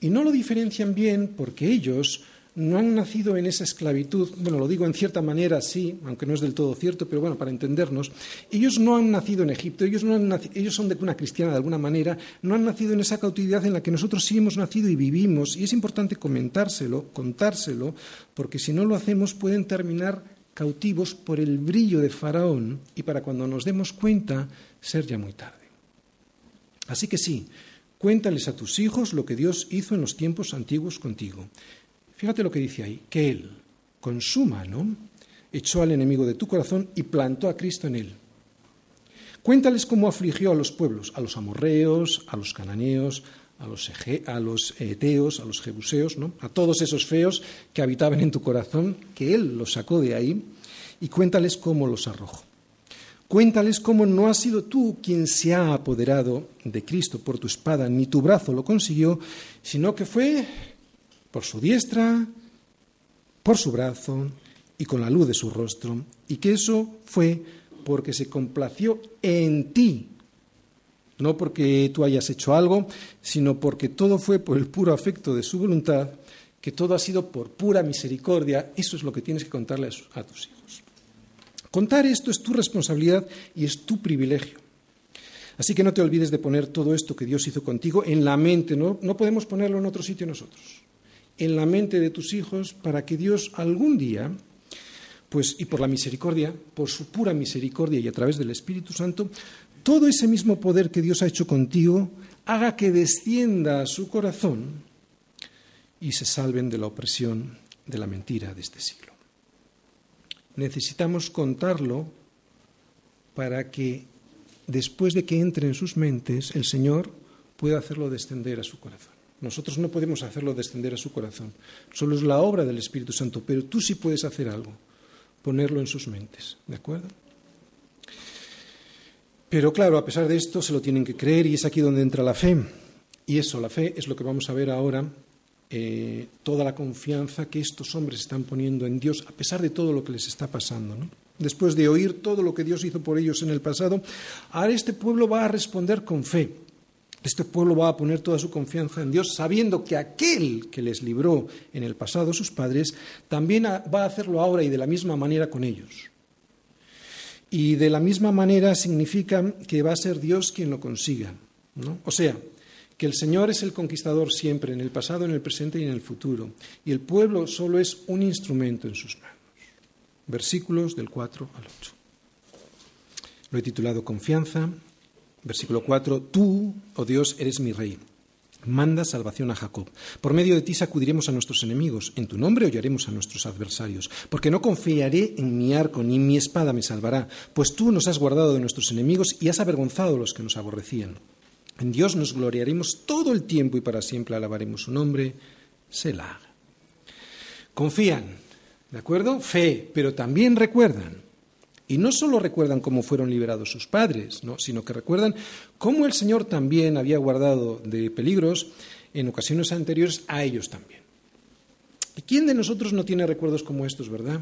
Y no lo diferencian bien porque ellos no han nacido en esa esclavitud, bueno, lo digo en cierta manera, sí, aunque no es del todo cierto, pero bueno, para entendernos, ellos no han nacido en Egipto, ellos, no han ellos son de cuna cristiana de alguna manera, no han nacido en esa cautividad en la que nosotros sí hemos nacido y vivimos, y es importante comentárselo, contárselo, porque si no lo hacemos pueden terminar cautivos por el brillo de Faraón y para cuando nos demos cuenta ser ya muy tarde. Así que sí, cuéntales a tus hijos lo que Dios hizo en los tiempos antiguos contigo Fíjate lo que dice ahí, que Él, con su mano, echó al enemigo de tu corazón y plantó a Cristo en él. Cuéntales cómo afligió a los pueblos, a los amorreos, a los cananeos, a los, a los eteos, a los jebuseos, ¿no? a todos esos feos que habitaban en tu corazón, que Él los sacó de ahí, y cuéntales cómo los arrojó. Cuéntales cómo no has sido tú quien se ha apoderado de Cristo por tu espada, ni tu brazo lo consiguió, sino que fue por su diestra, por su brazo y con la luz de su rostro, y que eso fue porque se complació en ti, no porque tú hayas hecho algo, sino porque todo fue por el puro afecto de su voluntad que todo ha sido por pura misericordia, eso es lo que tienes que contarle a, tus hijos. Contar esto es tu responsabilidad y es tu privilegio. Así que no te olvides de poner todo esto que Dios hizo contigo en la mente, no, no podemos ponerlo en otro sitio nosotros, en la mente de tus hijos para que Dios algún día, pues y por la misericordia, por su pura misericordia y a través del Espíritu Santo, todo ese mismo poder que Dios ha hecho contigo haga que descienda a su corazón y se salven de la opresión de la mentira de este siglo. Necesitamos contarlo para que después de que entre en sus mentes, el Señor pueda hacerlo descender a su corazón. Nosotros no podemos hacerlo descender a su corazón, solo es la obra del Espíritu Santo, pero tú sí puedes hacer algo, ponerlo en sus mentes, ¿de acuerdo? Pero claro, a pesar de esto, se lo tienen que creer y es aquí donde entra la fe. Y eso, la fe, es lo que vamos a ver ahora, eh, toda la confianza que estos hombres están poniendo en Dios, a pesar de todo lo que les está pasando. Después de oír todo lo que Dios hizo por ellos en el pasado, ahora este pueblo va a responder con fe. Este pueblo va a poner toda su confianza en Dios, sabiendo que aquel que les libró en el pasado sus padres, también va a hacerlo ahora y de la misma manera con ellos. Y de la misma manera significa que va a ser Dios quien lo consiga. ¿no? O sea, que el Señor es el conquistador siempre, en el pasado, en el presente y en el futuro. Y el pueblo solo es un instrumento en sus manos. Versículos del 4 al 8. Lo he titulado Confianza. Versículo 4. Tú, oh Dios, eres mi rey. Manda salvación a Jacob. Por medio de ti sacudiremos a nuestros enemigos, en tu nombre hollaremos a nuestros adversarios, porque no confiaré en mi arco, ni mi espada me salvará, pues tú nos has guardado de nuestros enemigos y has avergonzado a los que nos aborrecían. En Dios nos gloriaremos todo el tiempo y para siempre alabaremos su nombre, Selah. Confían, ¿de acuerdo? Fe, pero también recuerdan y no solo recuerdan cómo fueron liberados sus padres, sino que recuerdan cómo el Señor también había guardado de peligros en ocasiones anteriores a ellos también. ¿Y quién de nosotros no tiene recuerdos como estos, verdad?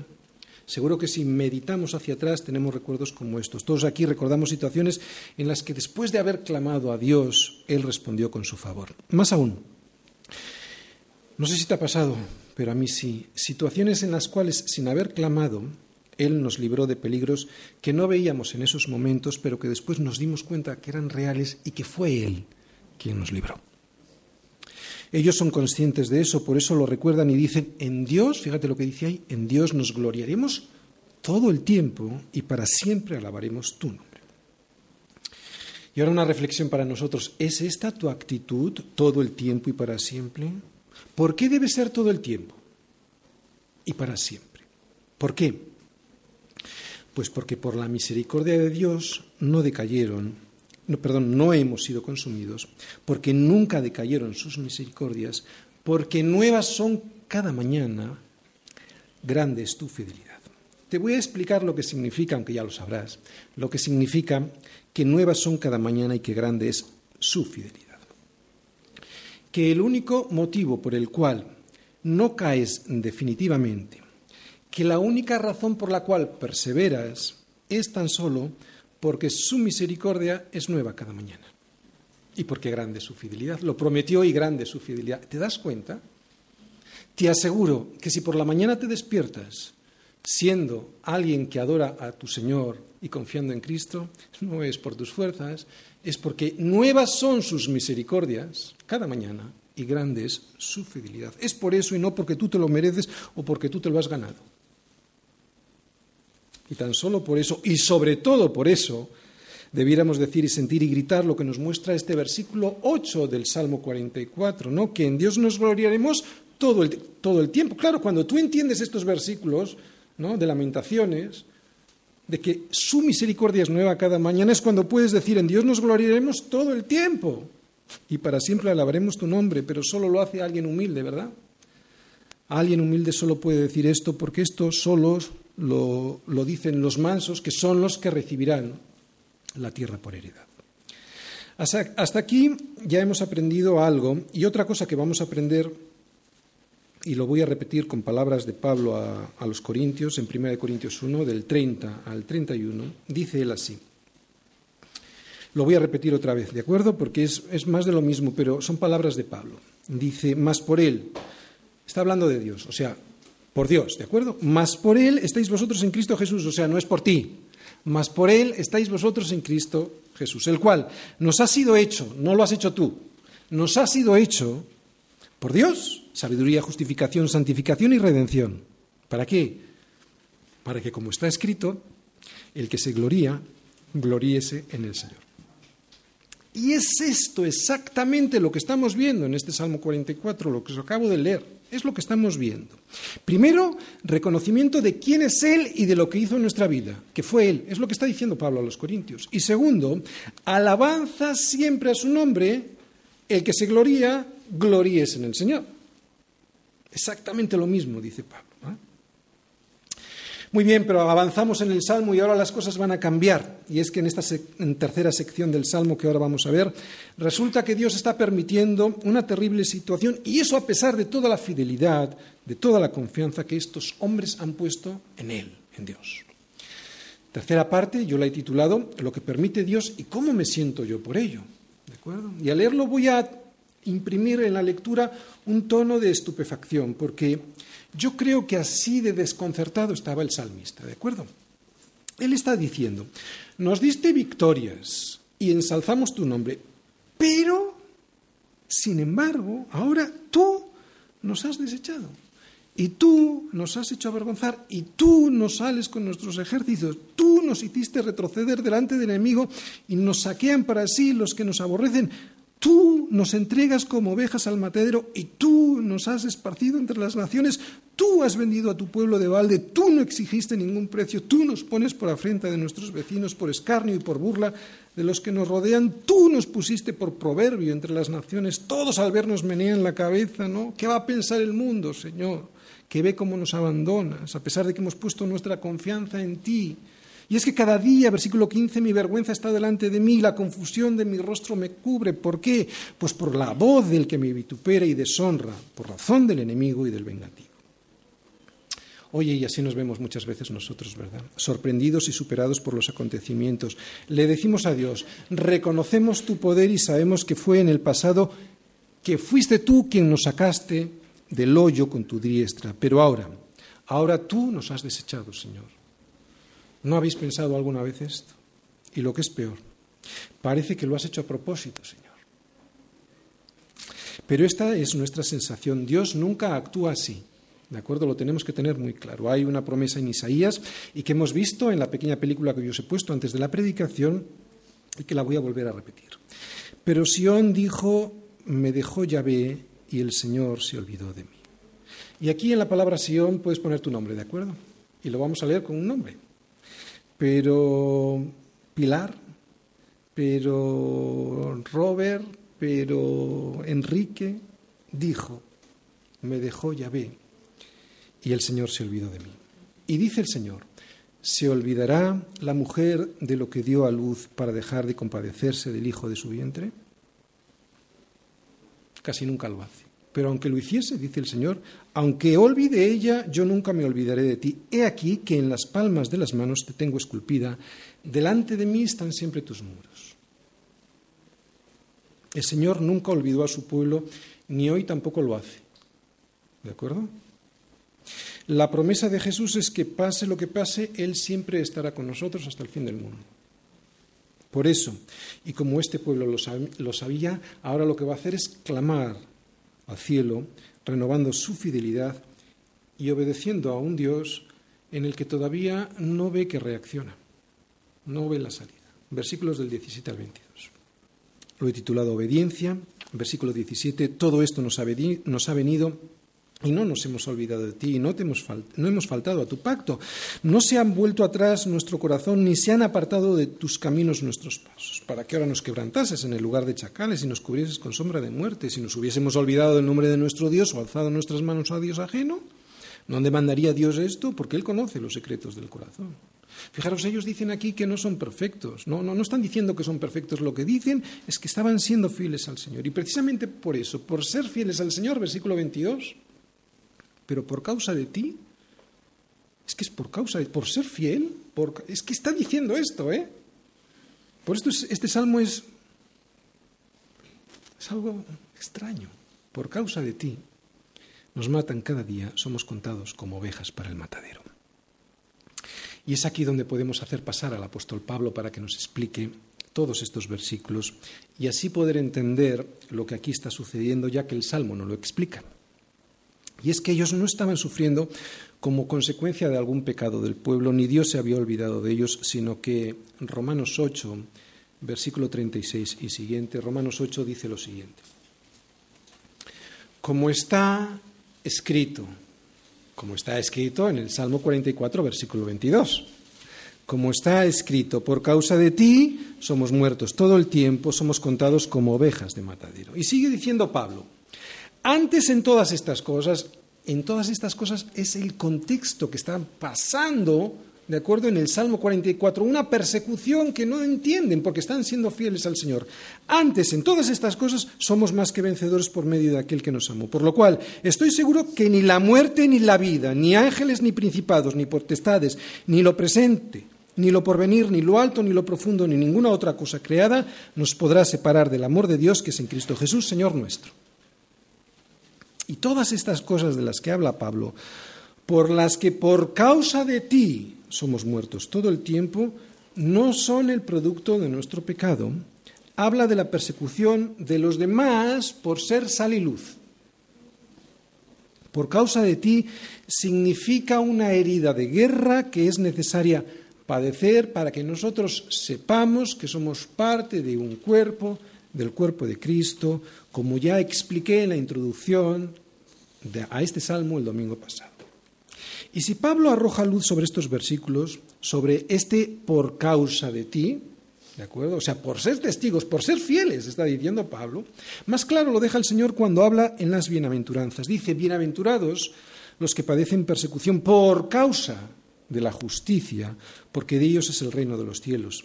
Seguro que si meditamos hacia atrás tenemos recuerdos como estos. Todos aquí recordamos situaciones en las que después de haber clamado a Dios, Él respondió con su favor. Más aún, no sé si te ha pasado, pero a mí sí, situaciones en las cuales sin haber clamado, él nos libró de peligros que no veíamos en esos momentos, pero que después nos dimos cuenta que eran reales y que fue Él quien nos libró. Ellos son conscientes de eso, por eso lo recuerdan y dicen, en Dios, fíjate lo que dice ahí, en Dios nos gloriaremos todo el tiempo y para siempre alabaremos tu nombre. Y ahora una reflexión para nosotros, ¿es esta tu actitud todo el tiempo y para siempre? ¿Por qué debe ser todo el tiempo y para siempre? ¿Por qué? Pues porque por la misericordia de Dios no decayeron, no, perdón, no hemos sido consumidos, porque nunca decayeron sus misericordias, porque nuevas son cada mañana, grande es tu fidelidad. Te voy a explicar lo que significa, aunque ya lo sabrás, lo que significa que nuevas son cada mañana y que grande es su fidelidad. Que el único motivo por el cual no caes definitivamente que la única razón por la cual perseveras es tan solo porque su misericordia es nueva cada mañana y porque grande es su fidelidad. Lo prometió y grande es su fidelidad. ¿Te das cuenta? Te aseguro que si por la mañana te despiertas siendo alguien que adora a tu Señor y confiando en Cristo, no es por tus fuerzas, es porque nuevas son sus misericordias cada mañana y grande es su fidelidad. Es por eso y no porque tú te lo mereces o porque tú te lo has ganado. Y tan solo por eso, y sobre todo por eso, debiéramos decir y sentir y gritar lo que nos muestra este versículo 8 del Salmo 44, ¿no? Que en Dios nos gloriaremos todo el, todo el tiempo. Claro, cuando tú entiendes estos versículos, ¿no? De lamentaciones, de que su misericordia es nueva cada mañana, es cuando puedes decir, en Dios nos gloriaremos todo el tiempo y para siempre alabaremos tu nombre, pero solo lo hace alguien humilde, ¿verdad? Alguien humilde solo puede decir esto porque esto solo lo, dicen los mansos, que son los que recibirán la tierra por heredad. Hasta, aquí ya hemos aprendido algo y otra cosa que vamos a aprender, y lo voy a repetir con palabras de Pablo a, a los Corintios, en 1 Corintios 1, del 30 al 31, dice él así. Lo voy a repetir otra vez, ¿de acuerdo? Porque es, es más de lo mismo, pero son palabras de Pablo. Dice, más por él Está hablando de Dios, o sea, por Dios, ¿de acuerdo? Mas por Él estáis vosotros en Cristo Jesús, o sea, no es por ti, mas por Él estáis vosotros en Cristo Jesús, el cual nos ha sido hecho, no lo has hecho tú, nos ha sido hecho por Dios, sabiduría, justificación, santificación y redención. ¿Para qué? Para que, como está escrito, el que se gloría, gloríese en el Señor. Y es esto exactamente lo que estamos viendo en este Salmo 44, lo que os acabo de leer. Es lo que estamos viendo. Primero, reconocimiento de quién es Él y de lo que hizo en nuestra vida, que fue Él. Es lo que está diciendo Pablo a los Corintios. Y segundo, alabanza siempre a su nombre, el que se gloría, gloríes en el Señor. Exactamente lo mismo, dice Pablo. Muy bien, pero avanzamos en el Salmo y ahora las cosas van a cambiar. Y es que en esta tercera sección del Salmo que ahora vamos a ver, resulta que Dios está permitiendo una terrible situación y eso a pesar de toda la fidelidad, de toda la confianza que estos hombres han puesto en Él, en Dios. Tercera parte, yo la he titulado Lo que permite Dios y cómo me siento yo por ello. ¿De acuerdo? Y al leerlo voy a imprimir en la lectura un tono de estupefacción, porque yo creo que así de desconcertado estaba el salmista, ¿de acuerdo? Él está diciendo, nos diste victorias y ensalzamos tu nombre, pero, sin embargo, ahora tú nos has desechado. Y tú nos has hecho avergonzar, y tú nos sales con nuestros ejércitos, tú nos hiciste retroceder delante del enemigo, y nos saquean para sí los que nos aborrecen. Tú nos entregas como ovejas al matadero y tú nos has esparcido entre las naciones. Tú has vendido a tu pueblo de balde, tú no exigiste ningún precio, tú nos pones por afrenta de nuestros vecinos, por escarnio y por burla de los que nos rodean, tú nos pusiste por proverbio entre las naciones, todos al vernos menean la cabeza, ¿no? ¿Qué va a pensar el mundo, Señor? Que ve cómo nos abandonas, a pesar de que hemos puesto nuestra confianza en ti. Y es que cada día, versículo 15, mi vergüenza está delante de mí, la confusión de mi rostro me cubre. ¿Por qué? Pues por la voz del que me vitupera y deshonra, por razón del enemigo y del vengativo. Oye, y así nos vemos muchas veces nosotros, ¿verdad? Sorprendidos y superados por los acontecimientos. Le decimos a Dios, reconocemos tu poder y sabemos que fue en el pasado que fuiste tú quien nos sacaste del hoyo con tu diestra. Pero ahora, ahora tú nos has desechado, Señor. ¿No habéis pensado alguna vez esto? Y lo que es peor, parece que lo has hecho a propósito, Señor. Pero esta es nuestra sensación. Dios nunca actúa así. ¿De acuerdo? Lo tenemos que tener muy claro. Hay una promesa en Isaías y que hemos visto en la pequeña película que yo os he puesto antes de la predicación y que la voy a volver a repetir. Pero Sión dijo, me dejó Yahvé y el Señor se olvidó de mí. Y aquí en la palabra Sión puedes poner tu nombre, ¿de acuerdo? Y lo vamos a leer con un nombre. Pero Pilar, pero Robert, pero Enrique dijo, me dejó Yahvé y el Señor se olvidó de mí. Y dice el Señor, ¿se olvidará la mujer de lo que dio a luz para dejar de compadecerse del hijo de su vientre? Casi nunca lo hace. Pero aunque lo hiciese, dice el Señor, aunque olvide ella, yo nunca me olvidaré de ti. He aquí que en las palmas de las manos te tengo esculpida, delante de mí están siempre tus muros. El Señor nunca olvidó a su pueblo, ni hoy tampoco lo hace. ¿De acuerdo? La promesa de Jesús es que pase lo que pase, Él siempre estará con nosotros hasta el fin del mundo. Por eso, y como este pueblo lo sabía, ahora lo que va a hacer es clamar al cielo, renovando su fidelidad y obedeciendo a un Dios en el que todavía no ve que reacciona, no ve la salida. Versículos del 17 al 22. Lo he titulado Obediencia, versículo 17, todo esto nos ha, venido y no nos hemos olvidado de ti, no, te hemos no hemos faltado a tu pacto. No se han vuelto atrás nuestro corazón, ni se han apartado de tus caminos nuestros pasos. Para que ahora nos quebrantases en el lugar de chacales y nos cubrieses con sombra de muerte, si nos hubiésemos olvidado del nombre de nuestro Dios o alzado nuestras manos a Dios ajeno. ¿Dónde mandaría Dios esto? Porque Él conoce los secretos del corazón. Fijaros, ellos dicen aquí que no son perfectos. No, no, no están diciendo que son perfectos. Lo que dicen es que estaban siendo fieles al Señor. Y precisamente por eso, por ser fieles al Señor, versículo 22, pero por causa de ti. Es que es por causa de, por ser fiel, por, es que está diciendo esto, ¿eh? Por esto este salmo es, es algo extraño. Por causa de ti, nos matan cada día, somos contados como ovejas para el matadero. Y es aquí donde podemos hacer pasar al apóstol Pablo para que nos explique todos estos versículos y así poder entender lo que aquí está sucediendo, ya que el Salmo no lo explica. Y es que ellos no estaban sufriendo como consecuencia de algún pecado del pueblo, ni Dios se había olvidado de ellos, sino que Romanos 8, versículo 36 y siguiente, Romanos 8 dice lo siguiente. Como está escrito, como está escrito en el Salmo 44, versículo 22. Como está escrito, por causa de ti somos muertos todo el tiempo, somos contados como ovejas de matadero. Y sigue diciendo Pablo, antes en todas estas cosas, en todas estas cosas es el contexto que está pasando de acuerdo en el Salmo 44, una persecución que no entienden porque están siendo fieles al Señor. Antes, en todas estas cosas, somos más que vencedores por medio de aquel que nos amó. Por lo cual, estoy seguro que ni la muerte ni la vida, ni ángeles ni principados, ni potestades, ni lo presente, ni lo porvenir, ni lo alto, ni lo profundo, ni ninguna otra cosa creada nos podrá separar del amor de Dios que es en Cristo Jesús, Señor nuestro. Y todas estas cosas de las que habla Pablo, por las que por causa de ti somos muertos todo el tiempo, no son el producto de nuestro pecado. Habla de la persecución de los demás por ser sal y luz. Por causa de ti significa una herida de guerra que es necesaria padecer para que nosotros sepamos que somos parte de un cuerpo, del cuerpo de Cristo, como ya expliqué en la introducción a este salmo el domingo pasado. Y si Pablo arroja luz sobre estos versículos, sobre este por causa de ti, ¿de acuerdo? O sea, por ser testigos, por ser fieles, está diciendo Pablo, más claro lo deja el Señor cuando habla en las bienaventuranzas. Dice, bienaventurados los que padecen persecución por causa de la justicia, porque de ellos es el reino de los cielos.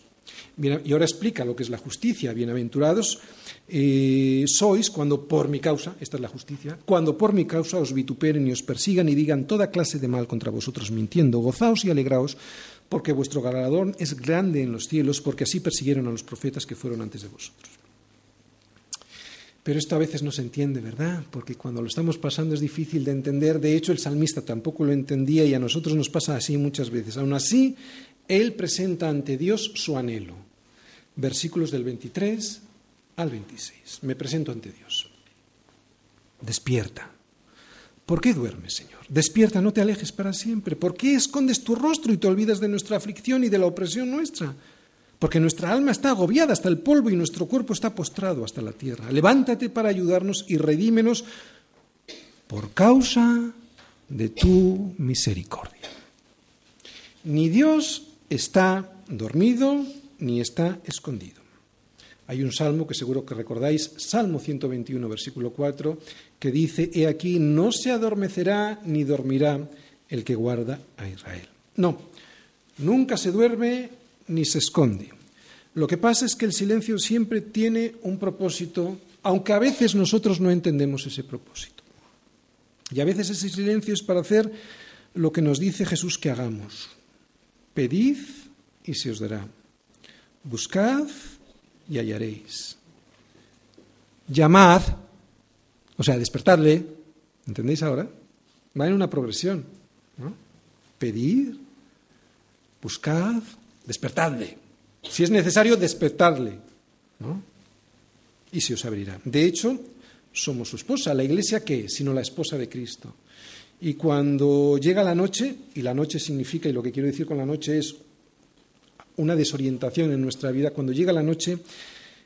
Y ahora explica lo que es la justicia. Bienaventurados eh, sois cuando por mi causa, esta es la justicia, cuando por mi causa os vituperen y os persigan y digan toda clase de mal contra vosotros mintiendo. Gozaos y alegraos, porque vuestro galardón es grande en los cielos, porque así persiguieron a los profetas que fueron antes de vosotros. Pero esto a veces no se entiende, ¿verdad? Porque cuando lo estamos pasando es difícil de entender. De hecho, el salmista tampoco lo entendía y a nosotros nos pasa así muchas veces. Aún así, él presenta ante Dios su anhelo. Versículos del 23 al 26. Me presento ante Dios. Despierta. ¿Por qué duermes, Señor? Despierta, no te alejes para siempre. ¿Por qué escondes tu rostro y te olvidas de nuestra aflicción y de la opresión nuestra? Porque nuestra alma está agobiada hasta el polvo y nuestro cuerpo está postrado hasta la tierra. Levántate para ayudarnos y redímenos por causa de tu misericordia. Ni Dios está dormido ni está escondido. Hay un salmo que seguro que recordáis, Salmo 121, versículo 4, que dice, He aquí, no se adormecerá ni dormirá el que guarda a Israel. No, nunca se duerme ni se esconde. Lo que pasa es que el silencio siempre tiene un propósito, aunque a veces nosotros no entendemos ese propósito. Y a veces ese silencio es para hacer lo que nos dice Jesús que hagamos. Pedid y se os dará. Buscad y hallaréis. Llamad, o sea, despertadle, ¿entendéis ahora? Va en una progresión. ¿no? Pedid, buscad, despertadle. Si es necesario, despertadle. ¿no? Y se os abrirá. De hecho, somos su esposa. ¿La iglesia qué? Sino la esposa de Cristo. Y cuando llega la noche, y la noche significa, y lo que quiero decir con la noche es una desorientación en nuestra vida, cuando llega la noche,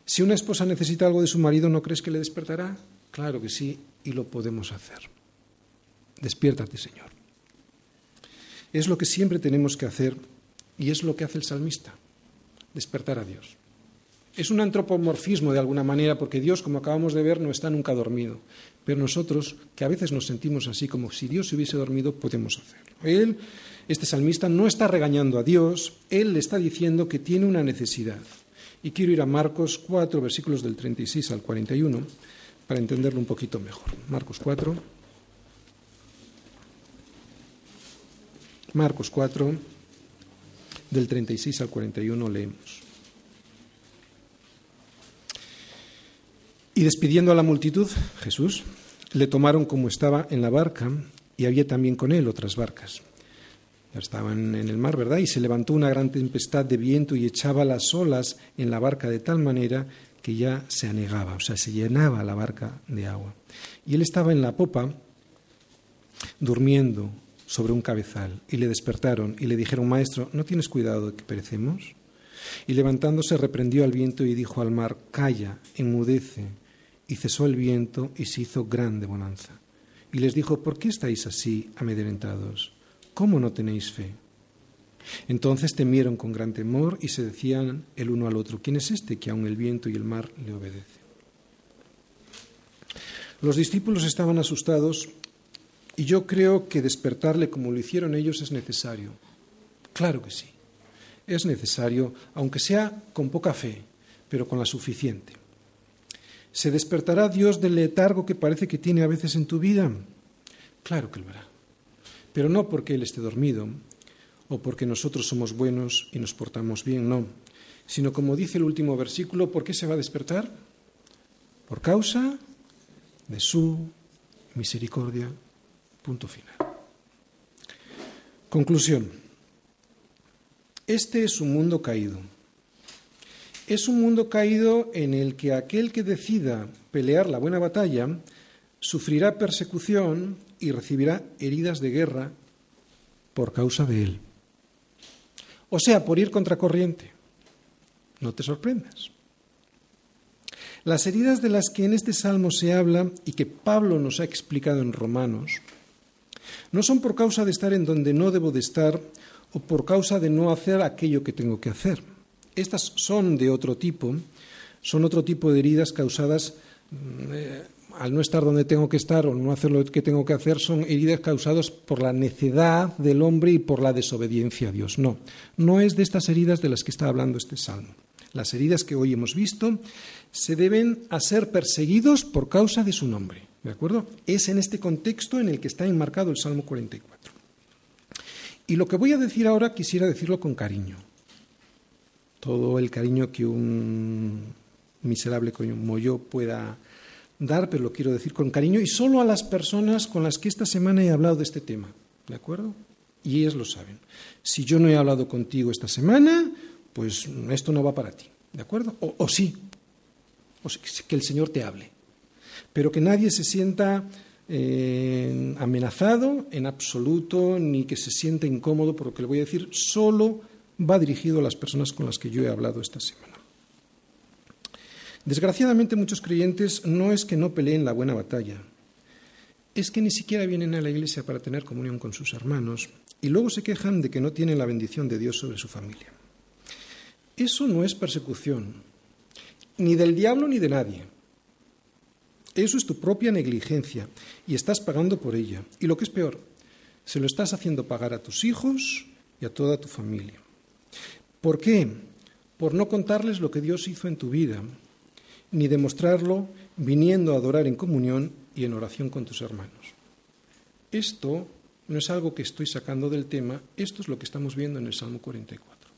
si una esposa necesita algo de su marido, ¿no crees que le despertará? Claro que sí, y lo podemos hacer. Despiértate, Señor. Es lo que siempre tenemos que hacer y es lo que hace el salmista, despertar a Dios. Es un antropomorfismo de alguna manera porque Dios, como acabamos de ver, no está nunca dormido. Pero nosotros, que a veces nos sentimos así como si Dios se hubiese dormido, podemos hacerlo. Él, este salmista, no está regañando a Dios, él le está diciendo que tiene una necesidad. Y quiero ir a Marcos 4, versículos del 36 al 41, para entenderlo un poquito mejor. Marcos 4. Marcos 4, del 36 al 41 leemos. Y despidiendo a la multitud, Jesús le tomaron como estaba en la barca y había también con él otras barcas. Ya estaban en el mar, ¿verdad? Y se levantó una gran tempestad de viento y echaba las olas en la barca de tal manera que ya se anegaba, o sea, se llenaba la barca de agua. Y él estaba en la popa, durmiendo sobre un cabezal, y le despertaron y le dijeron, Maestro, ¿no tienes cuidado de que perecemos? Y levantándose reprendió al viento y dijo al mar, Calla, enmudece. Y cesó el viento y se hizo grande bonanza. Y les dijo, ¿por qué estáis así amedrentados? ¿Cómo no tenéis fe? Entonces temieron con gran temor y se decían el uno al otro, ¿quién es este que aun el viento y el mar le obedece? Los discípulos estaban asustados y yo creo que despertarle como lo hicieron ellos es necesario. Claro que sí. Es necesario, aunque sea con poca fe, pero con la suficiente. ¿Se despertará Dios del letargo que parece que tiene a veces en tu vida? Claro que lo hará. Pero no porque Él esté dormido, o porque nosotros somos buenos y nos portamos bien, no, sino como dice el último versículo, ¿por qué se va a despertar? Por causa de su misericordia. Punto final. Conclusión. Este es un mundo caído. Es un mundo caído en el que aquel que decida pelear la buena batalla sufrirá persecución y recibirá heridas de guerra por causa de él. O sea, por ir contracorriente. No te sorprendas. Las heridas de las que en este salmo se habla y que Pablo nos ha explicado en Romanos no son por causa de estar en donde no debo de estar o por causa de no hacer aquello que tengo que hacer. Estas son de otro tipo, son otro tipo de heridas causadas mm, eh, al no estar donde tengo que estar o no hacer lo que tengo que hacer, son heridas causadas por la necedad del hombre y por la desobediencia a Dios. No, no es de estas heridas de las que está hablando este salmo. Las heridas que hoy hemos visto se deben a ser perseguidos por causa de su nombre. ¿De acuerdo? Es en este contexto en el que está enmarcado el Salmo 44. Y lo que voy a decir ahora quisiera decirlo con cariño. Todo el cariño que un miserable como yo pueda dar, pero lo quiero decir con cariño, y solo a las personas con las que esta semana he hablado de este tema, ¿de acuerdo? Y ellas lo saben. Si yo no he hablado contigo esta semana, pues esto no va para ti, ¿de acuerdo? O, sí, o que el Señor te hable, pero que nadie se sienta eh, amenazado en absoluto, ni que se sienta incómodo por lo que le voy a decir, solo va dirigido a las personas con las que yo he hablado esta semana. Desgraciadamente muchos creyentes no es que no peleen la buena batalla, es que ni siquiera vienen a la iglesia para tener comunión con sus hermanos y luego se quejan de que no tienen la bendición de Dios sobre su familia. Eso no es persecución, ni del diablo ni de nadie. Eso es tu propia negligencia y estás pagando por ella. Y lo que es peor, se lo estás haciendo pagar a tus hijos y a toda tu familia. ¿Por qué? Por no contarles lo que Dios hizo en tu vida ni demostrarlo viniendo a adorar en comunión y en oración con tus hermanos. Esto no es algo que estoy sacando del tema, esto es lo que estamos viendo en el Salmo 44.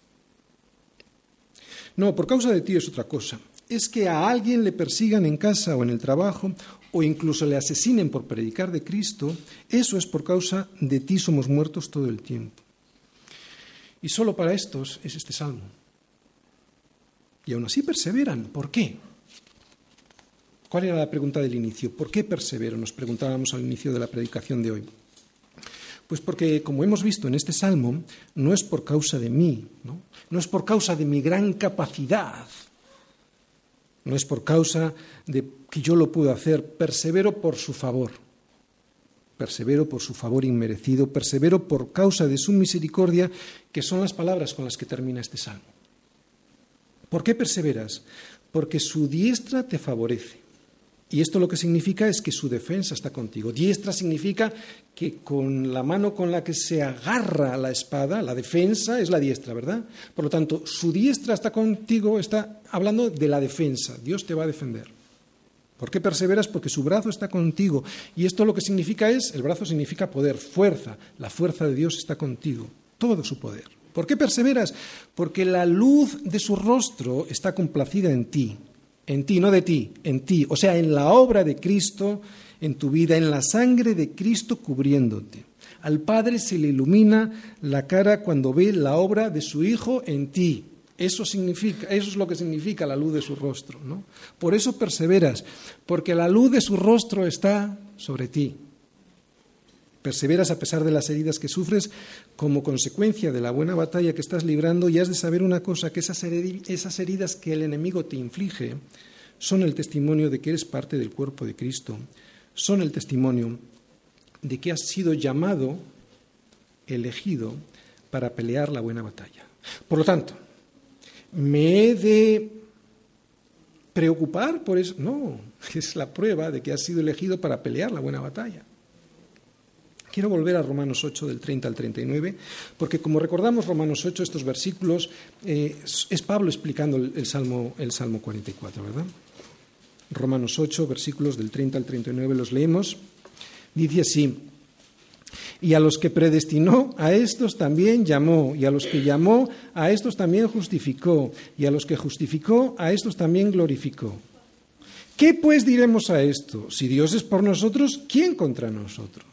No, por causa de ti es otra cosa. Es que a alguien le persigan en casa o en el trabajo o incluso le asesinen por predicar de Cristo, eso es por causa de ti somos muertos todo el tiempo. Y solo para estos es este salmo. Y aún así perseveran. ¿Por qué? ¿Cuál era la pregunta del inicio? ¿Por qué persevero? Nos preguntábamos al inicio de la predicación de hoy. Pues porque, como hemos visto en este salmo, no es por causa de mí, ¿no? no es por causa de mi gran capacidad, no es por causa de que yo lo puedo hacer, persevero por su favor, persevero por su favor inmerecido, persevero por causa de su misericordia, que son las palabras con las que termina este salmo. ¿Por qué perseveras? Porque su diestra te favorece. Y esto lo que significa es que su defensa está contigo. Diestra significa que con la mano con la que se agarra la espada, la defensa es la diestra, ¿verdad? Por lo tanto, su diestra está contigo, está hablando de la defensa. Dios te va a defender. ¿Por qué perseveras? Porque su brazo está contigo. Y esto lo que significa es, el brazo significa poder, fuerza. La fuerza de Dios está contigo, todo su poder. ¿Por qué perseveras? Porque la luz de su rostro está complacida en ti en ti, no de ti, en ti, o sea, en la obra de Cristo, en tu vida, en la sangre de Cristo cubriéndote. Al Padre se le ilumina la cara cuando ve la obra de su Hijo en ti. Eso significa, eso es lo que significa la luz de su rostro, ¿no? Por eso perseveras, porque la luz de su rostro está sobre ti. Perseveras a pesar de las heridas que sufres como consecuencia de la buena batalla que estás librando y has de saber una cosa, que esas heridas que el enemigo te inflige son el testimonio de que eres parte del cuerpo de Cristo, son el testimonio de que has sido llamado, elegido para pelear la buena batalla. Por lo tanto, ¿me he de preocupar por eso? No, es la prueba de que has sido elegido para pelear la buena batalla. Quiero volver a Romanos 8 del 30 al 39, porque como recordamos Romanos 8, estos versículos, eh, es Pablo explicando el, Salmo, el Salmo 44, ¿verdad? Romanos 8, versículos del 30 al 39, los leemos. Dice así, y a los que predestinó, a estos también llamó, y a los que llamó, a estos también justificó, y a los que justificó, a estos también glorificó. ¿Qué pues diremos a esto? Si Dios es por nosotros, ¿quién contra nosotros?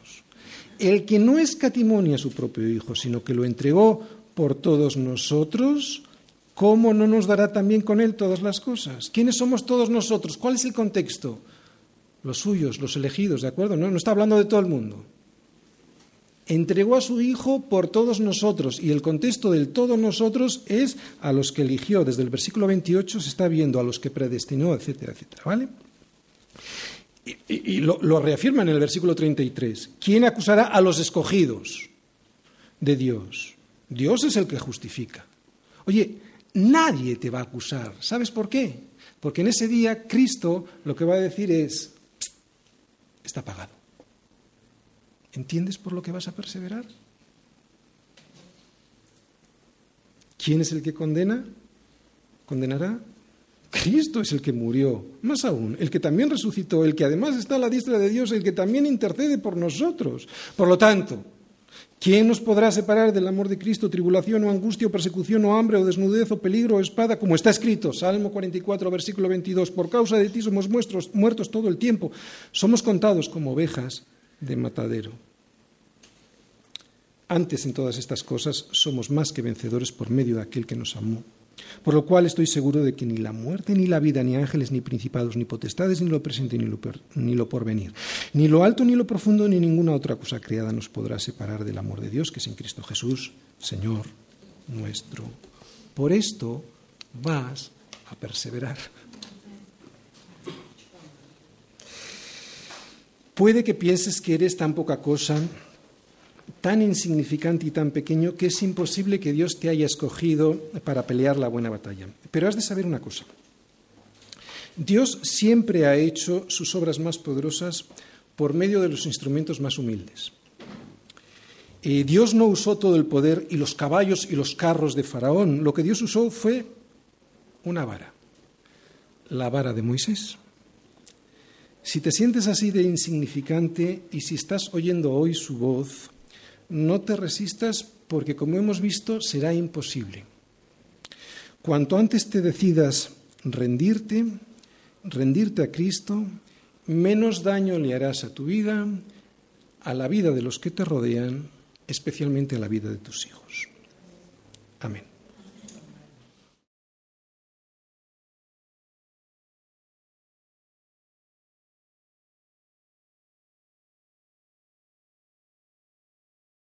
El que no escatimó a su propio Hijo, sino que lo entregó por todos nosotros, ¿cómo no nos dará también con Él todas las cosas? ¿Quiénes somos todos nosotros? ¿Cuál es el contexto? Los suyos, los elegidos, ¿de acuerdo? No está hablando de todo el mundo entregó a su Hijo por todos nosotros. Y el contexto del todos nosotros es a los que eligió. Desde el versículo 28 se está viendo a los que predestinó, etcétera, etcétera. ¿Vale? Y, lo, lo, reafirma en el versículo 33. ¿Quién acusará a los escogidos de Dios? Dios es el que justifica. Oye, nadie te va a acusar. ¿Sabes por qué? Porque en ese día Cristo lo que va a decir es, está pagado. ¿Entiendes por lo que vas a perseverar? ¿Quién es el que condena? ¿Condenará? Cristo es el que murió, más aún, el que también resucitó, el que además está a la diestra de Dios, el que también intercede por nosotros. Por lo tanto, ¿quién nos podrá separar del amor de Cristo? Tribulación o angustia o persecución o hambre o desnudez o peligro o espada, como está escrito, Salmo 44, versículo 22, por causa de ti somos muertos todo el tiempo, somos contados como ovejas de matadero. Antes en todas estas cosas somos más que vencedores por medio de aquel que nos amó. Por lo cual estoy seguro de que ni la muerte, ni la vida, ni ángeles, ni principados, ni potestades, ni lo presente, ni lo, ni lo porvenir, ni lo alto, ni lo profundo, ni ninguna otra cosa creada nos podrá separar del amor de Dios que es en Cristo Jesús, Señor nuestro. Por esto vas a perseverar. Puede que pienses que eres tan poca cosa, tan insignificante y tan pequeño, que es imposible que Dios te haya escogido para pelear la buena batalla. Pero has de saber una cosa. Dios siempre ha hecho sus obras más poderosas por medio de los instrumentos más humildes. Eh, Dios no usó todo el poder y los caballos y los carros de Faraón. Lo que Dios usó fue una vara, la vara de Moisés. Si te sientes así de insignificante y si estás oyendo hoy su voz, no te resistas porque, como hemos visto, será imposible. Cuanto antes te decidas rendirte, rendirte a Cristo, menos daño le harás a tu vida, a la vida de los que te rodean, especialmente a la vida de tus hijos. Amén.